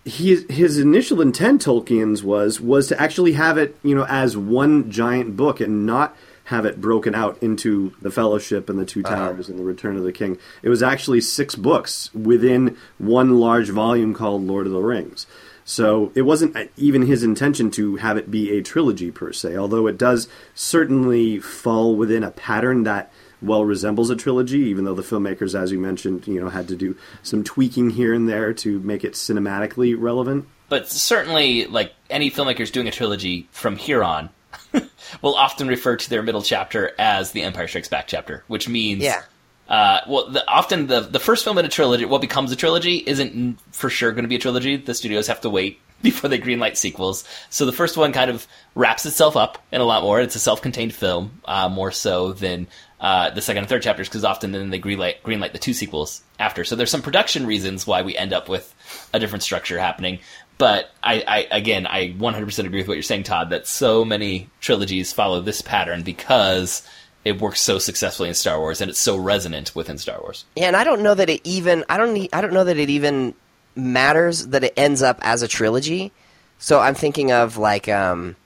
his his initial intent, Tolkien's was was to actually have it, you know, as one giant book and not have it broken out into the Fellowship and the Two Towers and the Return of the King. It was actually six books within one large volume called Lord of the Rings. So it wasn't even his intention to have it be a trilogy per se, although it does certainly fall within a pattern that well resembles a trilogy, even though the filmmakers, as you mentioned, you know, had to do some tweaking here and there to make it cinematically relevant. But certainly, like any filmmakers doing a trilogy from here on, will often refer to their middle chapter as the Empire Strikes Back chapter, which means Yeah. Uh, well, the, often the the first film in a trilogy, what becomes a trilogy, isn't for sure going to be a trilogy. The studios have to wait before they greenlight sequels. So the first one kind of wraps itself up in a lot more. It's a self-contained film, uh, more so than uh, the second and third chapters, because often then they greenlight greenlight the two sequels after. So there's some production reasons why we end up with a different structure happening. But I, I again, I 100% agree with what you're saying, Todd. That so many trilogies follow this pattern because it works so successfully in Star Wars and it's so resonant within Star Wars. Yeah, and I don't know that it even I don't need, I don't know that it even matters that it ends up as a trilogy. So I'm thinking of like um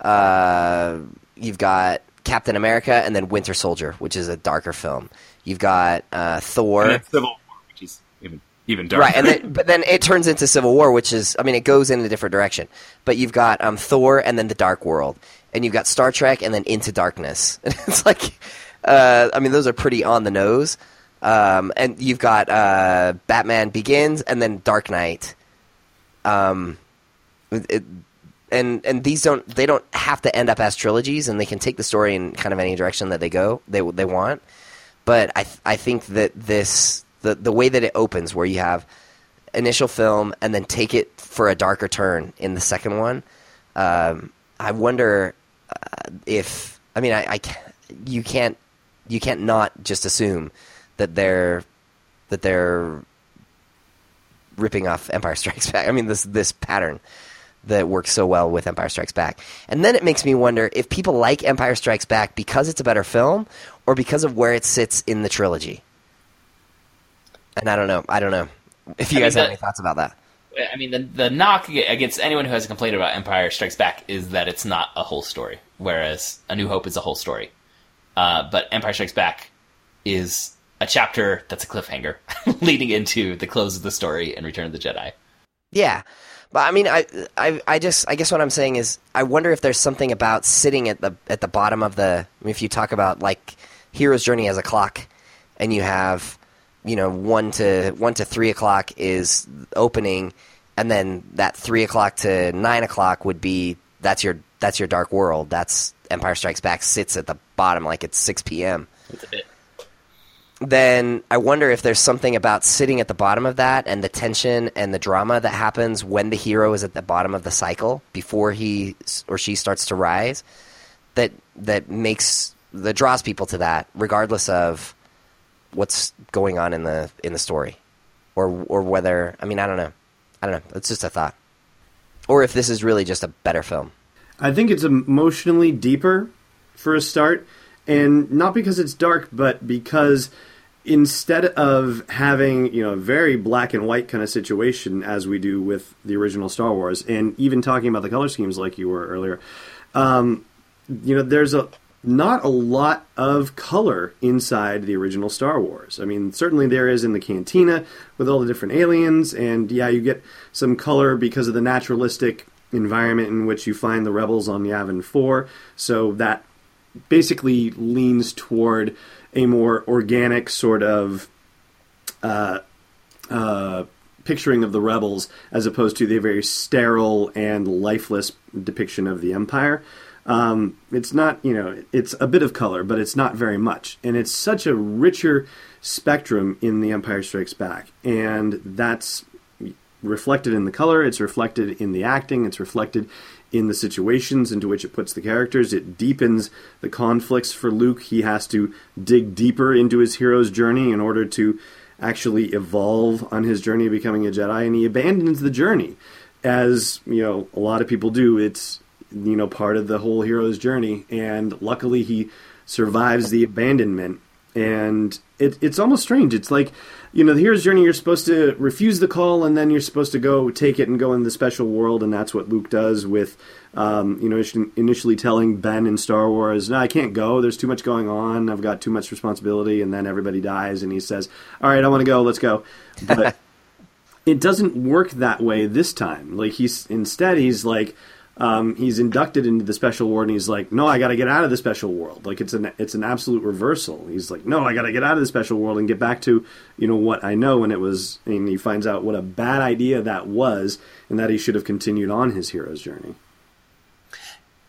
uh you've got Captain America and then Winter Soldier, which is a darker film. You've got uh Thor. And then Civil War, which is even even darker. Right, and then, but then it turns into Civil War, which is, I mean, it goes in a different direction. But you've got um, Thor and then the Dark World, and you've got Star Trek and then Into Darkness. And it's like, uh, I mean, those are pretty on the nose. Um, and you've got uh, Batman Begins and then Dark Knight. Um, it, and and these don't they don't have to end up as trilogies, and they can take the story in kind of any direction that they go they they want. But I th- I think that this the the way that it opens, where you have initial film and then take it for a darker turn in the second one. Um, I wonder uh, if I mean I, I can't, you can't you can't not just assume that they're that they're ripping off Empire Strikes Back. I mean this this pattern that works so well with Empire Strikes Back. And then it makes me wonder if people like Empire Strikes Back because it's a better film or because of where it sits in the trilogy. And I don't know. I don't know. If you I guys mean, have that- any thoughts about that. I mean, the, the knock against anyone who has a complaint about Empire Strikes Back is that it's not a whole story, whereas A New Hope is a whole story. Uh, but Empire Strikes Back is a chapter that's a cliffhanger leading into the close of the story and Return of the Jedi. Yeah. But I mean I, I I just I guess what I'm saying is I wonder if there's something about sitting at the at the bottom of the I mean, if you talk about like Hero's Journey as a clock and you have you know one to one to three o'clock is opening and then that three o'clock to nine o'clock would be that's your that's your dark world that's Empire Strikes Back sits at the bottom like it's six p.m. It's a bit. then I wonder if there's something about sitting at the bottom of that and the tension and the drama that happens when the hero is at the bottom of the cycle before he or she starts to rise that that makes that draws people to that regardless of what's going on in the in the story. Or or whether I mean I don't know. I don't know. It's just a thought. Or if this is really just a better film. I think it's emotionally deeper for a start, and not because it's dark, but because instead of having you know a very black and white kind of situation as we do with the original Star Wars, and even talking about the color schemes like you were earlier, um, you know, there's a not a lot of color inside the original Star Wars. I mean, certainly there is in the cantina with all the different aliens, and yeah, you get some color because of the naturalistic environment in which you find the rebels on Yavin 4. So that basically leans toward a more organic sort of uh, uh, picturing of the rebels as opposed to the very sterile and lifeless depiction of the Empire. Um, it's not, you know, it's a bit of color, but it's not very much. And it's such a richer spectrum in The Empire Strikes Back. And that's reflected in the color, it's reflected in the acting, it's reflected in the situations into which it puts the characters. It deepens the conflicts for Luke. He has to dig deeper into his hero's journey in order to actually evolve on his journey of becoming a Jedi, and he abandons the journey. As, you know, a lot of people do, it's, you know, part of the whole hero's journey, and luckily he survives the abandonment. And it, it's almost strange. It's like, you know, the hero's journey, you're supposed to refuse the call, and then you're supposed to go take it and go in the special world, and that's what Luke does with, um, you know, initially telling Ben in Star Wars, no, I can't go. There's too much going on. I've got too much responsibility, and then everybody dies, and he says, all right, I want to go. Let's go. But it doesn't work that way this time. Like he's instead, he's like, um, he's inducted into the special ward, and he's like, "No, I got to get out of the special world." Like it's an it's an absolute reversal. He's like, "No, I got to get out of the special world and get back to you know what I know." And it was, and he finds out what a bad idea that was, and that he should have continued on his hero's journey.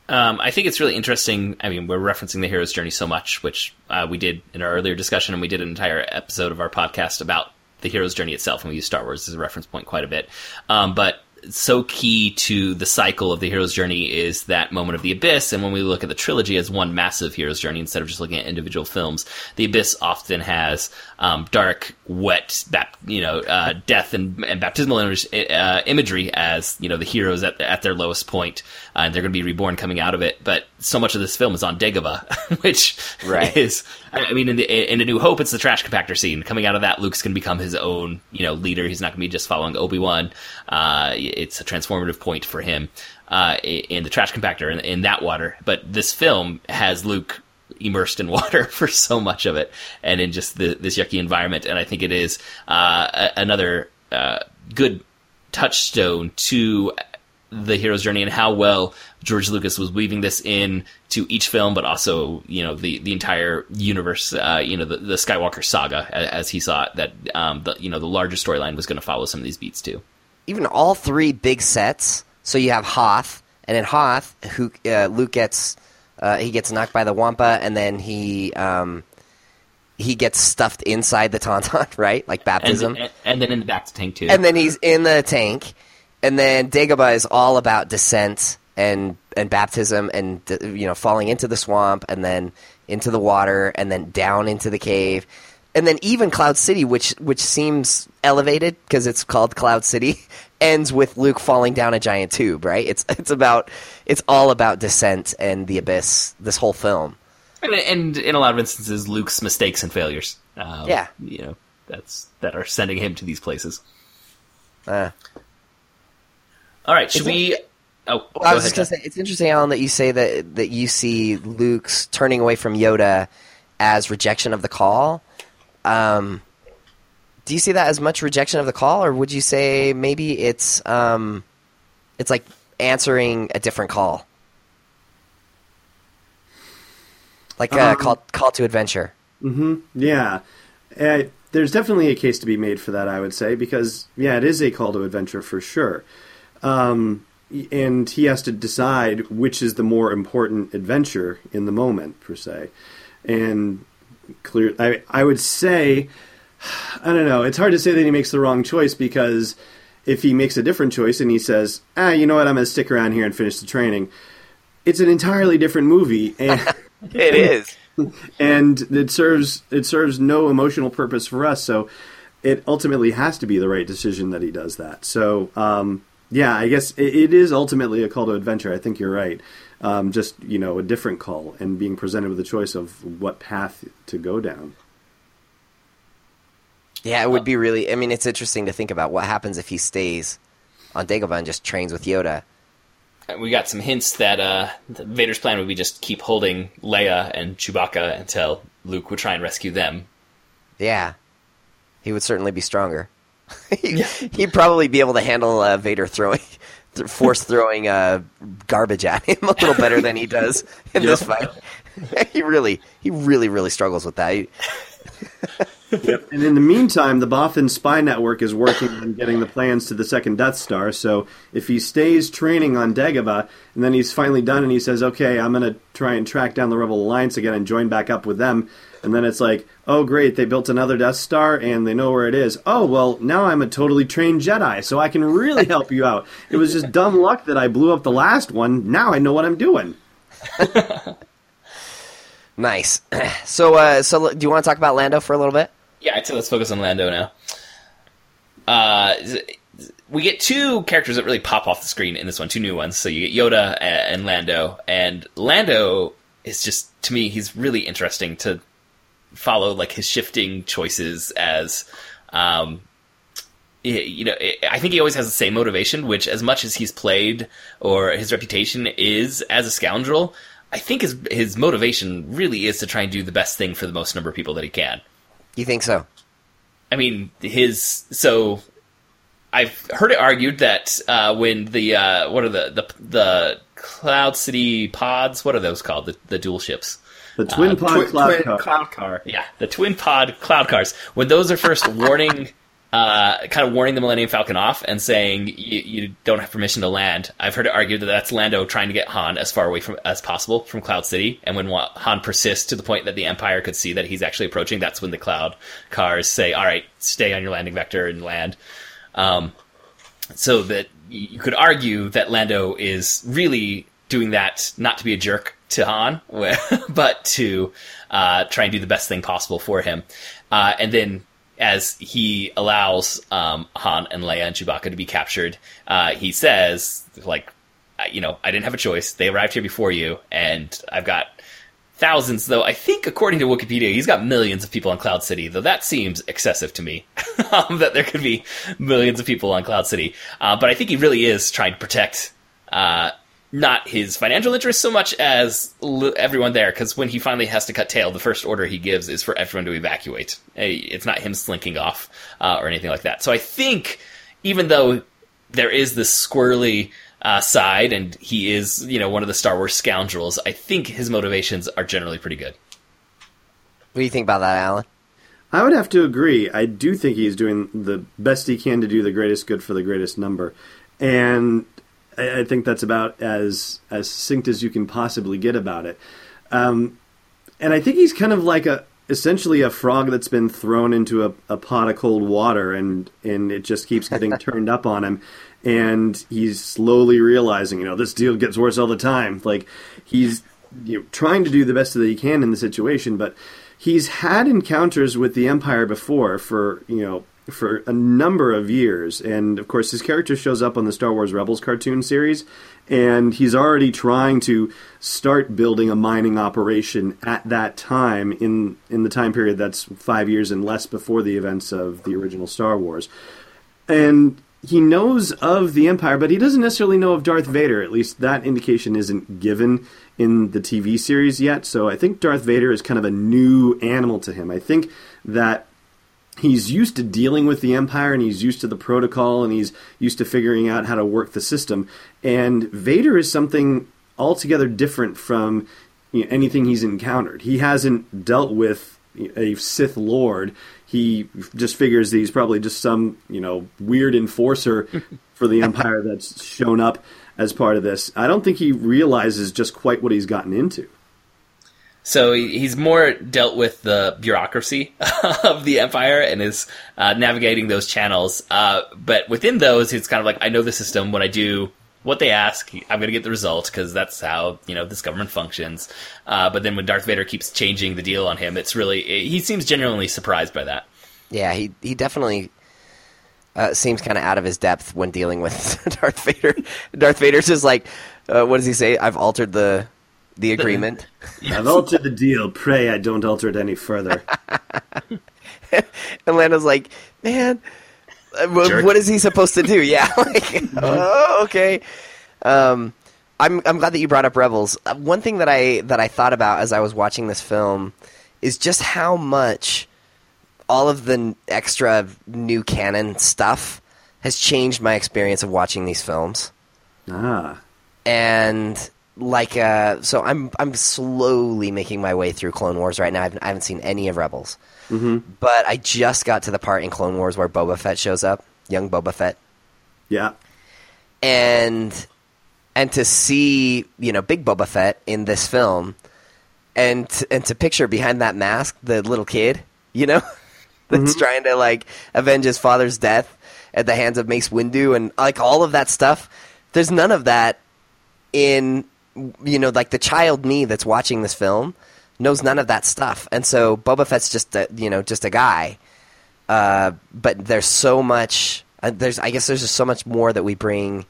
Um, I think it's really interesting. I mean, we're referencing the hero's journey so much, which uh, we did in our earlier discussion, and we did an entire episode of our podcast about the hero's journey itself, and we use Star Wars as a reference point quite a bit. Um, but so key to the cycle of the hero's journey is that moment of the abyss. And when we look at the trilogy as one massive hero's journey instead of just looking at individual films the abyss often has um, dark wet bap- you know uh, death and, and baptismal uh, imagery as you know the heroes at, at their lowest point uh, and they're going to be reborn coming out of it but so much of this film is on Dagobah which Right. is I mean in, the, in A New Hope it's the trash compactor scene coming out of that Luke's going to become his own you know leader he's not going to be just following Obi-Wan uh, it's a transformative point for him uh, in the trash compactor in, in that water. But this film has Luke immersed in water for so much of it, and in just the, this yucky environment. And I think it is uh, a- another uh, good touchstone to the hero's journey and how well George Lucas was weaving this in to each film, but also you know the the entire universe, uh, you know the, the Skywalker saga a- as he saw it. That um, the you know the larger storyline was going to follow some of these beats too. even all three big sets. So you have Hoth, and in Hoth, who uh, Luke gets uh, he gets knocked by the Wampa, and then he um, he gets stuffed inside the Tauntaun, right? Like And, baptism, and, and then in the back to tank too. and then he's in the tank, and then Dagobah is all about descent and and baptism, and you know falling into the swamp, and then into the water, and then down into the cave, and then even Cloud City, which which seems elevated because it's called Cloud City, ends with Luke falling down a giant tube. Right? It's it's about it's all about descent and the abyss. This whole film. And, and in a lot of instances, Luke's mistakes and failures. Um, Yeah. you know that's that are sending him to these places. Uh, All right, should Is it- we? Oh, Well, go I was ahead, just gonna say it's interesting, Allen, that you say that that you see Luke's turning away from Yoda as rejection of the call. Um, do you see that as much rejection of the call, or would you say maybe it's um, it's like answering a different call, like a Um, call call to adventure? Hmm. Yeah, uh, there's definitely a case to be made for that. I would say because yeah, it is a call to adventure for sure, um, and he has to decide which is the more important adventure in the moment per se, and clear. I I would say I don't know. It's hard to say that he makes the wrong choice because if he makes a different choice and he says, ah, you know what, I'm going to stick around here and finish the training, it's an entirely different movie and. It is. and it serves it serves no emotional purpose for us. So it ultimately has to be the right decision that he does that. So um, yeah, I guess it, it is ultimately a call to adventure. I think you're right. Um, just you know, a different call and being presented with a choice of what path to go down. Yeah, it would be really. I mean, it's interesting to think about what happens if he stays on Dagobah and just trains with Yoda. we got some hints that uh, that Vader's plan would be just keep holding Leia and Chewbacca until Luke would try and rescue them. Yeah, he would certainly be stronger. he, He'd probably be able to handle uh, Vader throwing, th- force throwing uh, garbage at him a little better than he does in this fight. he really, he really, really struggles with that. He- And in the meantime, the Bothan spy network is working on getting the plans to the second Death Star. So if he stays training on Dagobah, and then he's finally done, and he says, "Okay, I'm going to try and track down the Rebel Alliance again and join back up with them," and then it's like, "Oh, great, they built another Death Star and they know where it is. Oh, well, now I'm a totally trained Jedi, so I can really help you out. It was just dumb luck that I blew up the last one. Now I know what I'm doing." nice. so, uh, so do you want to talk about Lando for a little bit? Yeah, I'd say let's focus on Lando now. Uh, we get two characters that really pop off the screen in this one, two new ones. So you get Yoda and Lando, and Lando is just to me he's really interesting to follow, like his shifting choices as. Um, you know, I think he always has the same motivation, which, as much as he's played or his reputation is as a scoundrel, I think his his motivation really is to try and do the best thing for the most number of people that he can. You think so? I mean, his so I've heard it argued that uh, when the uh, what are the, the the Cloud City pods? What are those called? The, the dual ships. The twin pod Twi- cloud twin car. cloud car. Yeah, the twin pod cloud cars. When those are first warning uh, kind of warning the Millennium Falcon off and saying you, you don't have permission to land. I've heard it argued that that's Lando trying to get Han as far away from as possible from Cloud City, and when Han persists to the point that the Empire could see that he's actually approaching, that's when the Cloud cars say, "All right, stay on your landing vector and land." Um, so that you could argue that Lando is really doing that not to be a jerk to Han, but to uh, try and do the best thing possible for him. Uh, and then as he allows um, Han and Leia and Chewbacca to be captured, uh, he says, like, you know, I didn't have a choice. They arrived here before you, and I've got thousands, though I think, according to Wikipedia, he's got millions of people on Cloud City, though that seems excessive to me, um, that there could be millions of people on Cloud City. Uh, but I think he really is trying to protect uh, not his financial interests so much as l- everyone there. Because when he finally has to cut tail, the first order he gives is for everyone to evacuate. It's not him slinking off uh, or anything like that. So I think even though there is this squirrely uh, side and he is, you know, one of the Star Wars scoundrels, I think his motivations are generally pretty good. What do you think about that, Allen? I would have to agree. I do think he's doing the best he can to do the greatest good for the greatest number. And I, I think that's about as as succinct as you can possibly get about it. Um, and I think he's kind of like a essentially a frog that's been thrown into a, a pot of cold water, and and it just keeps getting turned up on him. And he's slowly realizing, you know, this deal gets worse all the time. Like he's you know, trying to do the best that he can in the situation, but he's had encounters with the Empire before for you know for a number of years. And of course, his character shows up on the Star Wars Rebels cartoon series, and he's already trying to start building a mining operation at that time in in the time period that's five years and less before the events of the original Star Wars. And he knows of the Empire, but he doesn't necessarily know of Darth Vader. At least that indication isn't given in the TV series yet. So I think Darth Vader is kind of a new animal to him. I think that he's used to dealing with the empire and he's used to the protocol and he's used to figuring out how to work the system. And vader is something altogether different from you know, anything he's encountered. He hasn't dealt with a sith lord. He just figures that he's probably just some you know weird enforcer for the empire that's shown up as part of this. I don't think he realizes just quite what he's gotten into so he's more dealt with the bureaucracy of the empire and is uh, navigating those channels. Uh, but within those, it's kind of like I know the system. When I do what they ask, I'm going to get the result because that's how you know this government functions. Uh, but then when Darth Vader keeps changing the deal on him, it's really he seems genuinely surprised by that. Yeah, he he definitely uh, seems kind of out of his depth when dealing with Darth Vader. Darth Vader's just like, uh, what does he say? I've altered the the agreement. I've altered the deal. Pray I don't alter it any further. and Lando's like, man, uh, what is he supposed to do? Yeah, like, oh, okay. Um, I'm I'm glad that you brought up Rebels. Uh, one thing that I that I thought about as I was watching this film is just how much all of the extra new canon stuff has changed my experience of watching these films. Ah. And like uh, so I'm I'm slowly making my way through Clone Wars right now. I've, I haven't seen any of Rebels, mm-hmm. but I just got to the part in Clone Wars where Boba Fett shows up, young Boba Fett. Yeah, and and to see you know big Boba Fett in this film, and and to picture behind that mask the little kid, you know, that's mm-hmm. trying to like avenge his father's death at the hands of Mace Windu, and like all of that stuff. There's none of that in you know, like the child me that's watching this film knows none of that stuff, and so Boba Fett's just a, you know just a guy. Uh, but there's so much. Uh, there's I guess there's just so much more that we bring.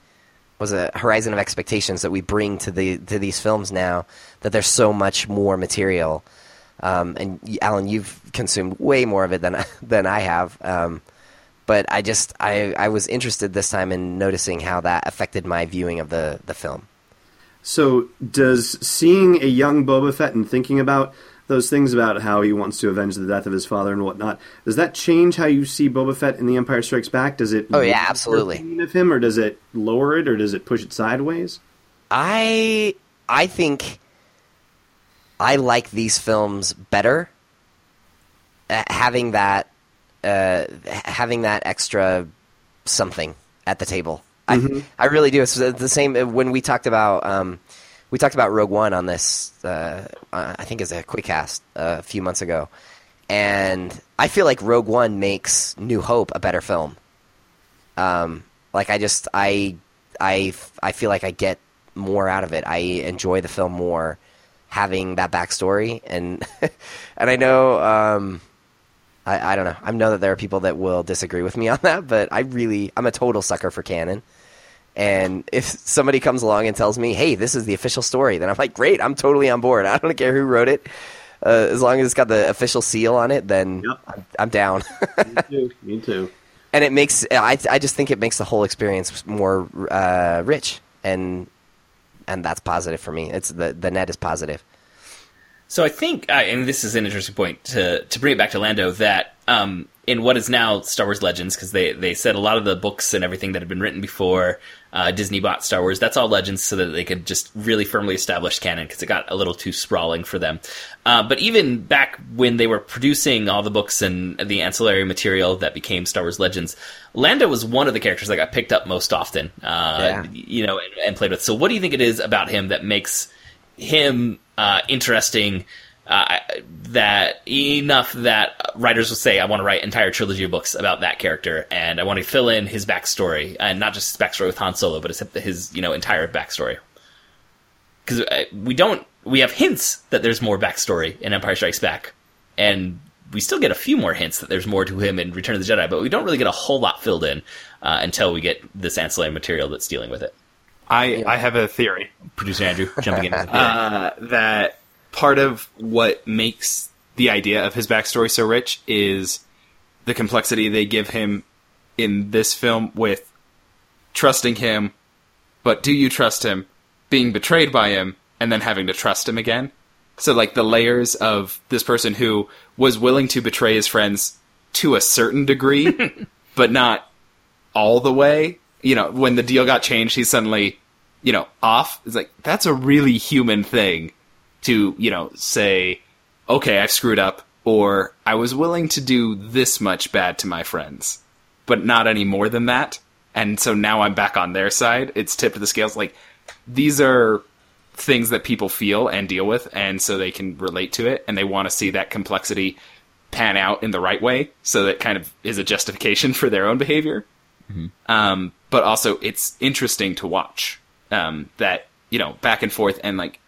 Was a horizon of expectations that we bring to the to these films now that there's so much more material. Um, and Allen, you've consumed way more of it than than I have. Um, but I just I, I was interested this time in noticing how that affected my viewing of the the film. So, does seeing a young Boba Fett and thinking about those things about how he wants to avenge the death of his father and whatnot, does that change how you see Boba Fett in The Empire Strikes Back? Does it? Oh yeah, absolutely. Of him, or does it lower it, or does it push it sideways? I I think I like these films better, having that uh, having that extra something at the table. I I really do. It's the same when we talked about um, we talked about Rogue One on this. Uh, I think it's a quick cast uh, a few months ago, and I feel like Rogue One makes New Hope a better film. Um, like I just I I I feel like I get more out of it. I enjoy the film more having that backstory and and I know um, I, I don't know. I know that there are people that will disagree with me on that, but I really I'm a total sucker for canon. And if somebody comes along and tells me, "Hey, this is the official story," then I'm like, "Great! I'm totally on board. I don't care who wrote it, uh, as long as it's got the official seal on it. Then Yep. I'm, I'm down." Me too. Me too. and it makes I, I just think it makes the whole experience more uh, rich and and that's positive for me it's the the net is positive So I think, uh, and this is an interesting point to to bring it back to Lando that um, in what is now Star Wars Legends, because they they said a lot of the books and everything that had been written before uh, Disney bought Star Wars, that's all Legends, so that they could just really firmly establish canon, because it got a little too sprawling for them. Uh, but even back when they were producing all the books and the ancillary material that became Star Wars Legends, Lando was one of the characters that got picked up most often, uh, Yeah. you know, and, and played with. So what do you think it is about him that makes him uh, interesting uh, that enough that writers will say, I want to write entire trilogy of books about that character, and I want to fill in his backstory, and not just his backstory with Han Solo, but his, his you know entire backstory. Because we don't, we have hints that there's more backstory in Empire Strikes Back, and we still get a few more hints that there's more to him in Return of the Jedi, but we don't really get a whole lot filled in uh, until we get this ancillary material that's dealing with it. I, I have a theory. Producer Andrew jumping in. uh, that part of what makes the idea of his backstory so rich is the complexity they give him in this film with trusting him, but do you trust him, being betrayed by him, and then having to trust him again? So, like, the layers of this person who was willing to betray his friends to a certain degree, but not all the way. You know, when the deal got changed, he's suddenly, you know, off. It's like, that's a really human thing to, you know, say, okay, I've screwed up, or I was willing to do this much bad to my friends, but not any more than that. And so now I'm back on their side. It's tipped the scales. Like, these are things that people feel and deal with, and so they can relate to it, and they want to see that complexity pan out in the right way, so that kind of is a justification for their own behavior. Um, but also, it's interesting to watch um, that you know back and forth, and like,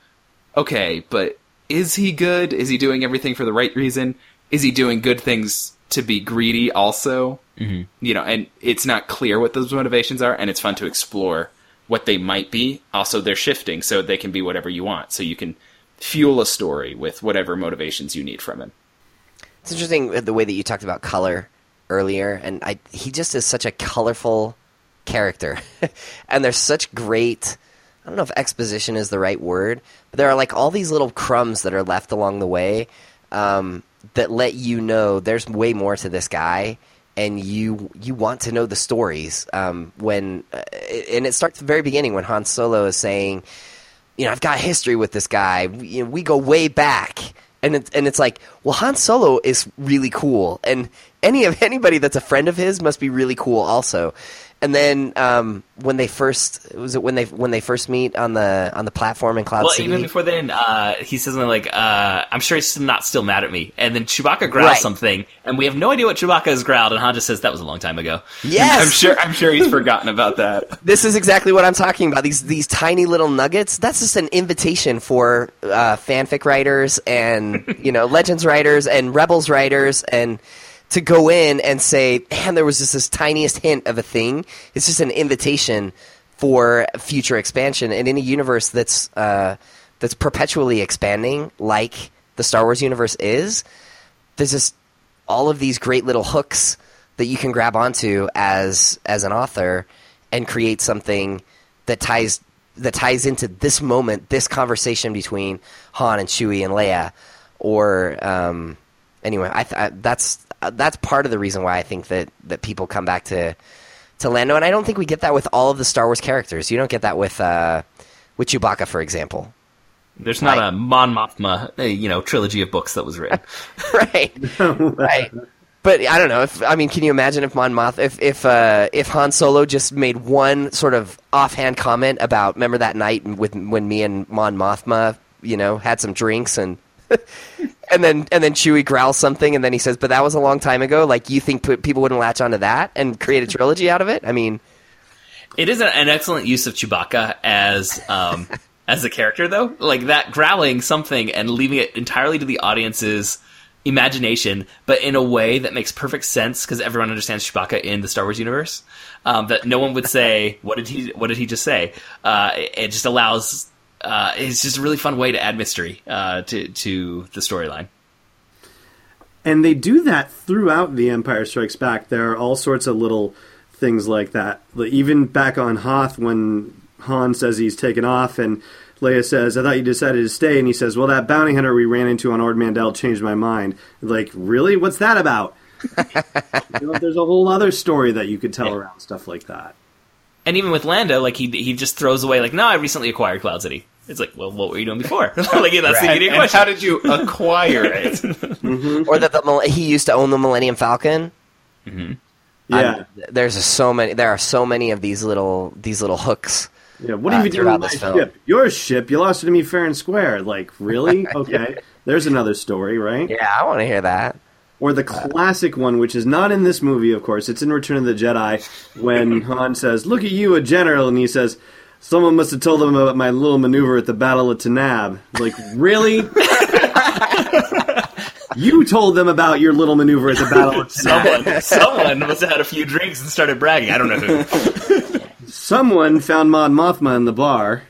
okay, but is he good? Is he doing everything for the right reason? Is he doing good things to be greedy also? Mm-hmm. You know, and it's not clear what those motivations are, and it's fun to explore what they might be. Also, they're shifting, so they can be whatever you want. So you can fuel a story with whatever motivations you need from him. it's interesting the way that you talked about color earlier and I he just is such a colorful character and there's such great I don't know if exposition is the right word, but there are like all these little crumbs that are left along the way um, that let you know there's way more to this guy, and you you want to know the stories. Um, when uh, and it starts at the very beginning when Han Solo is saying, you know, I've got history with this guy. We, you know, we go way back, and it's and it's like, well, Han Solo is really cool, and any of anybody that's a friend of his must be really cool also. And then um, when they first was it when they when they first meet on the on the platform in Cloud City. Well, City? even before then, uh, he says something like, uh, "I'm sure he's not still mad at me." And then Chewbacca growls Right. something, and we have no idea what Chewbacca has growled. And Han just says, "That was a long time ago." yes, I'm sure. I'm sure he's forgotten about that. this is exactly what I'm talking about. These these tiny little nuggets. That's just an invitation for uh, fanfic writers and you know legends writers and rebels writers and to go in and say, man, there was just this tiniest hint of a thing. It's just an invitation for future expansion and in a universe that's uh, that's perpetually expanding, like the Star Wars universe is. There's just all of these great little hooks that you can grab onto as as an author and create something that ties that ties into this moment, this conversation between Han and Chewie and Leia, or um, anyway, I, th- I that's that's part of the reason why I think that that people come back to to Lando, and I don't think we get that with all of the Star Wars characters. You don't get that with uh, with Chewbacca, for example. There's not Right. a Mon Mothma, uh, you know, trilogy of books that was written. right, right. But I don't know. If I mean, can you imagine if Mon Moth, if if uh, if Han Solo just made one sort of offhand comment about remember that night with when me and Mon Mothma, you know, had some drinks and and then and then Chewie growls something and then he says, "But that was a long time ago." Like you think p- people wouldn't latch onto that and create a trilogy out of it? I mean, It is an excellent use of Chewbacca as um, as a character, though. Like that growling something and leaving it entirely to the audience's imagination, but in a way that makes perfect sense because everyone understands Chewbacca in the Star Wars universe. Um, that no one would say, "What did he? What did he just say?" Uh, it, it just allows. Uh, it's just a really fun way to add mystery uh, to to the storyline. And they do that throughout The Empire Strikes Back. There are all sorts of little things like that. Even back on Hoth, when Han says he's taken off, and Leia says, "I thought you decided to stay," and he says, "Well, that bounty hunter we ran into on Ord Mantell changed my mind." Like, really? What's that about? you know, there's a whole other story that you could tell Yeah. around stuff like that. And even with Lando, like he he just throws away like, "No, I recently acquired Cloud City." It's like, well, what were you doing before? like, yeah, that's the And, immediate question. how did you acquire it? or that the he used to own the Millennium Falcon. Yeah, I'm- there's so many. There are so many of these little these little hooks. yeah. What uh, have you done throughout with this film. ship? Your ship. You lost it to me fair and square. Like, really? Okay. There's another story, right? Yeah, I want to hear that. Or the classic one, which is not in this movie, of course. It's in Return of the Jedi when Han says, "Look at you, a general," and he says, "Someone must have told them about my little maneuver at the Battle of Tanaab." Like, really? you told them about your little maneuver at the Battle of Tanaab. someone, someone must have had a few drinks and started bragging. I don't know who. Someone found Mon Mothma in the bar.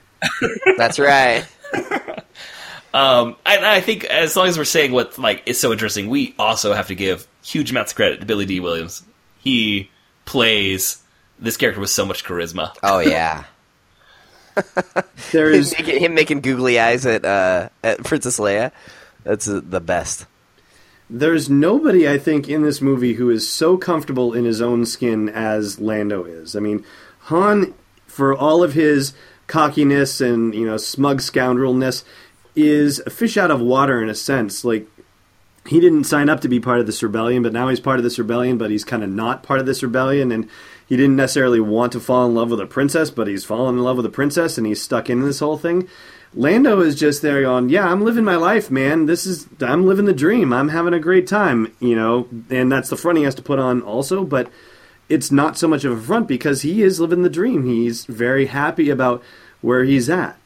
That's right. Um, and I think as long as we're saying what like is so interesting, we also have to give huge amounts of credit to Billy Dee Williams. He plays this character with so much charisma. Oh yeah. there is him, making, him making googly eyes at uh, at Princess Leia. That's uh, the best. there's nobody I think in this movie who is so comfortable in his own skin as Lando is. I mean, Han, for all of his cockiness and you know smug scoundrelness, is a fish out of water in a sense. Like he didn't sign up to be part of this rebellion, but now he's part of this rebellion, but he's kind of not part of this rebellion, and he didn't necessarily want to fall in love with a princess, but he's fallen in love with a princess, and he's stuck in this whole thing. Lando is just there going, "Yeah, I'm living my life, man. This is I'm living the dream. I'm having a great time, you know." And that's the front he has to put on also, but it's not so much of a front because he is living the dream. He's very happy about where he's at.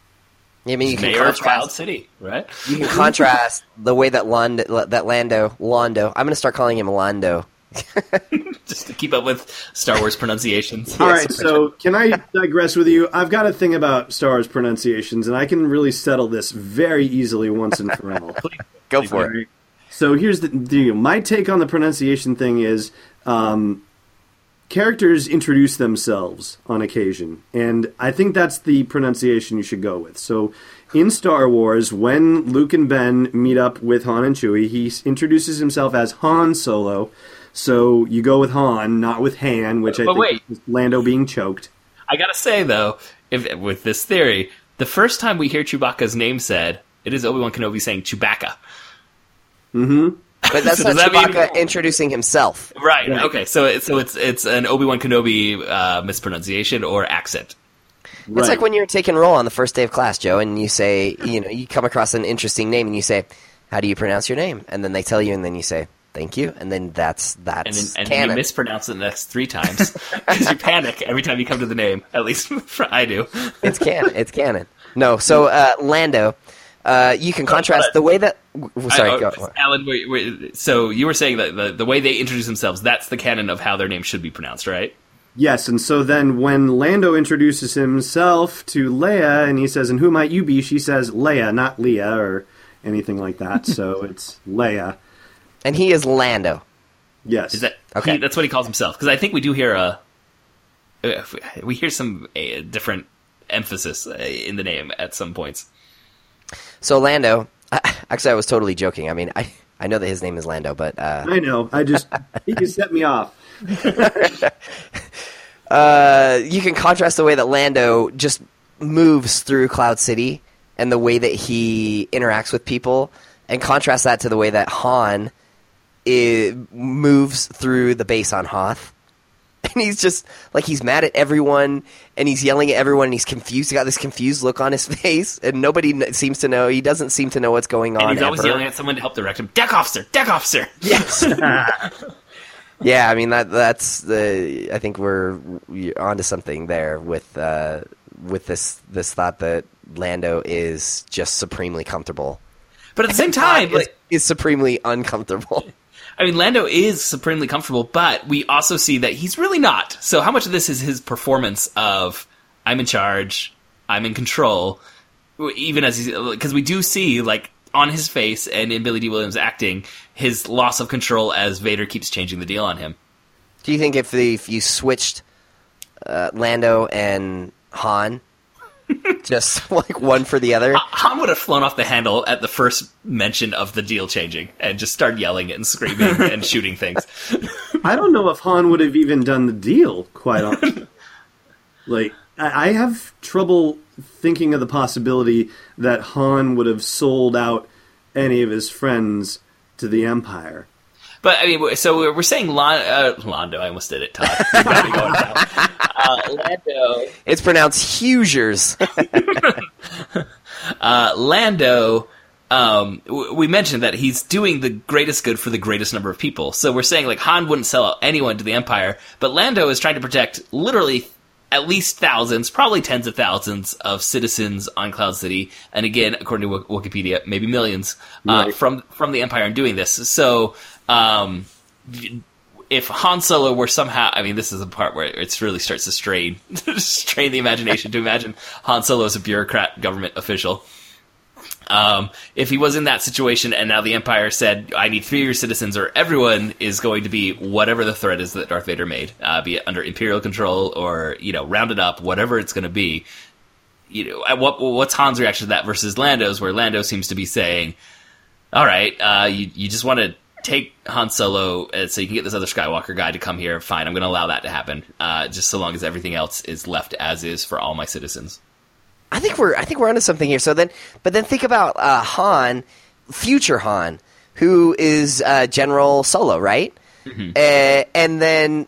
I mean, you can Mayor of Cloud contrast. City, right? You can contrast the way that Lando, that Lando, Lando. I'm going to start calling him Lando. Just to keep up with Star Wars pronunciations. All right, so can I digress with you? I've got a thing about Star Wars pronunciations, and I can really settle this very easily once and for all. Go for it. So here's the, the my take on the pronunciation thing is um, characters introduce themselves on occasion, and I think that's the pronunciation you should go with. So in Star Wars, when Luke and Ben meet up with Han and Chewie, he introduces himself as Han Solo. So you go with Han, not with Han, which I But think wait. is Lando being choked. I gotta say though, if with this theory, the first time we hear Chewbacca's name said, it is Obi Wan Kenobi saying Chewbacca. Mm-hmm. But that's So not does that mean- introducing himself. Right. Okay. So it's so it's it's an Obi Wan Kenobi uh, mispronunciation or accent. It's like when you're taking roll on the first day of class, Joe, and you say, you know, you come across an interesting name, and you say, "How do you pronounce your name?" And then they tell you, and then you say, "Thank you," and then that's and that's then, and canon. you mispronounce it the next three times because you panic every time you come to the name. At least I do. it's canon. It's canon. No, so uh, Lando, uh, you can contrast the way that. w- Sorry, I- go. oh, Allen. Wait, wait, so you were saying that the, the way they introduce themselves—that's the canon of how their name should be pronounced, right? Yes, and so then when Lando introduces himself to Leia and he says, And who might you be? She says, Leia, not Leah or anything like that. so it's Leia. And he is Lando. Yes. Is that Okay. he- that's what he calls himself? Because I think we do hear a uh, we hear some uh, different emphasis uh, in the name at some points. So Lando, actually, I was totally joking. I mean, I I know that his name is Lando, but uh, I know. I just, he just set me off. uh, you can contrast the way that Lando just moves through Cloud City and the way that he interacts with people, and contrast that to the way that Han it moves through the base on Hoth. And he's just like he's mad at everyone, and he's yelling at everyone. And he's confused. He got this confused look on his face, and nobody kn- seems to know. He doesn't seem to know what's going on. And he's always ever. yelling at someone to help direct him. Deck officer, deck officer. Yes. yeah, I mean that that's the. I think we're we're onto something there with uh, with this this thought that Lando is just supremely comfortable. But at the same Todd time, is, like, is supremely uncomfortable. I mean, Lando is supremely comfortable, but we also see that he's really not. So, how much of this is his performance of "I'm in charge, I'm in control," even as he's because we do see like on his face and in Billy Dee Williams acting his loss of control as Vader keeps changing the deal on him. Do you think if the, if you switched uh, Lando and Han, just like one for the other, Han would have flown off the handle at the first mention of the deal changing and just started yelling and screaming and shooting things. I don't know if Han would have even done the deal. Quite honestly, like I I have trouble thinking of the possibility that Han would have sold out any of his friends to the Empire. But I mean, so we're we're saying Lon, uh, Londo. I almost did it, Todd. You got me going now. Uh, Lando. it's pronounced Hoosiers. Uh, Lando. Um, w- we mentioned that he's doing the greatest good for the greatest number of people. So we're saying like Han wouldn't sell out anyone to the Empire, but Lando is trying to protect literally at least thousands, probably tens of thousands of citizens on Cloud City, and again, according to Wikipedia, maybe millions uh, Right. from from the Empire in doing this. So. Um, if Han Solo were somehow, I mean, this is the part where it really starts to strain, strain the imagination to imagine Han Solo as a bureaucrat government official. Um, if he was in that situation and now the Empire said, I need three of your citizens or everyone is going to be whatever the threat is that Darth Vader made, uh, be it under Imperial control or, you know, rounded up, whatever it's going to be, you know, what, what's Han's reaction to that versus Lando's where Lando seems to be saying, all right, uh, you, you just want to take Han Solo uh, so you can get this other Skywalker guy to come here. Fine, I'm going to allow that to happen, uh, just so long as everything else is left as is for all my citizens. I think we're I think we're onto something here. So then, but then think about uh, Han, future Han, who is uh, General Solo, right? Uh, and then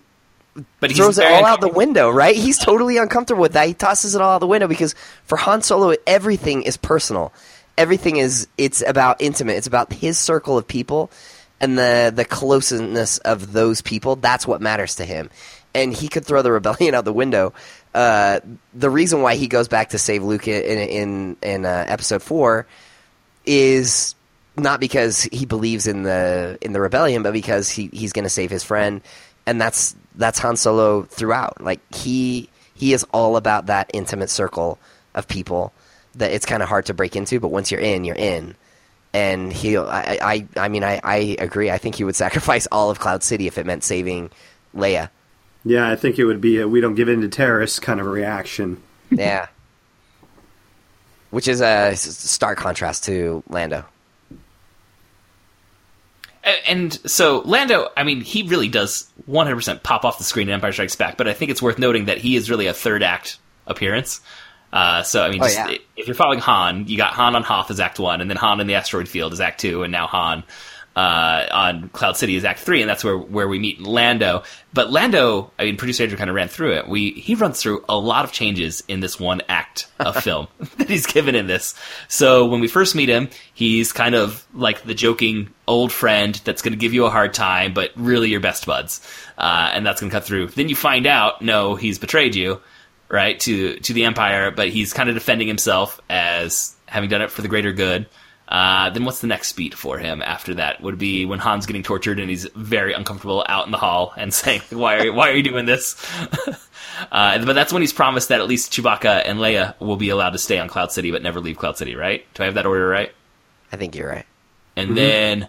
But throws it all out the window, right? He's totally uncomfortable with that. He tosses it all out the window because for Han Solo, everything is personal. Everything is it's about intimate. It's about his circle of people and the the closeness of those people. That's what matters to him. And he could throw the rebellion out the window. Uh, the reason why he goes back to save Luke in in in uh, episode four is not because he believes in the in the rebellion, but because he, he's going to save his friend, and that's that's Han Solo throughout. Like he he is all about that intimate circle of people that it's kind of hard to break into, but once you're in, you're in. And he, I, I, I mean, I, I agree. I think he would sacrifice all of Cloud City if it meant saving Leia. Yeah, I think it would be a we don't give in to terrorists kind of a reaction. Yeah. Which is a stark contrast to Lando. And so Lando, I mean, he really does 100% pop off the screen in Empire Strikes Back, but I think it's worth noting that he is really a third act appearance. Uh, so I mean, Oh, yeah. if you're following Han, you got Han on Hoth as Act One, and then Han in the asteroid field is Act Two, and now Han uh, on Cloud City is Act Three, and that's where where we meet Lando. But Lando, I mean, producer Andrew kind of ran through it. We he runs through a lot of changes in this one act of film that he's given in this. So when we first meet him, he's kind of like the joking old friend that's going to give you a hard time, but really your best buds, uh, and that's going to cut through. Then you find out, no, he's betrayed you right to to the empire but he's kind of defending himself as having done it for the greater good. Uh, then what's the next beat for him after that? Would be when Han's getting tortured and he's very uncomfortable out in the hall and saying why are why are you doing this? Uh, but that's when he's promised that at least Chewbacca and Leia will be allowed to stay on Cloud City but never leave Cloud City right? Do I have that order right? I think you're right. and then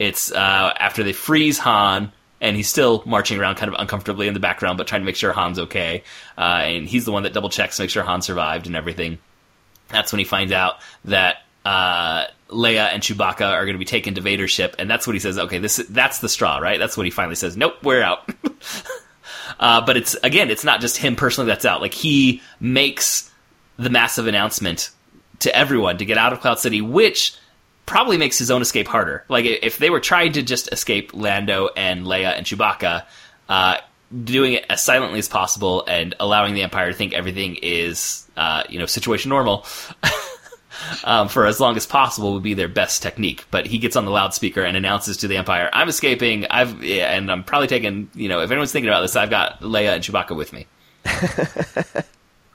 it's uh, after they freeze Han, and he's still marching around kind of uncomfortably in the background, but trying to make sure Han's okay. Uh, and he's the one that double checks to make sure Han survived and everything. That's when he finds out that uh, Leia and Chewbacca are going to be taken to Vader's ship, and that's what he says. Okay, this that's the straw, right? That's what he finally says. Nope, we're out. uh, but it's again, it's not just him personally that's out. Like he makes the massive announcement to everyone to get out of Cloud City, which probably makes his own escape harder. Like if they were trying to just escape Lando and Leia and Chewbacca, uh, doing it as silently as possible and allowing the Empire to think everything is, uh, you know, situation normal. Um, for as long as possible would be their best technique, but he gets on the loudspeaker and announces to the Empire, "I'm escaping. I've yeah, and I'm probably taking. You know, if anyone's thinking about this, I've got Leia and Chewbacca with me."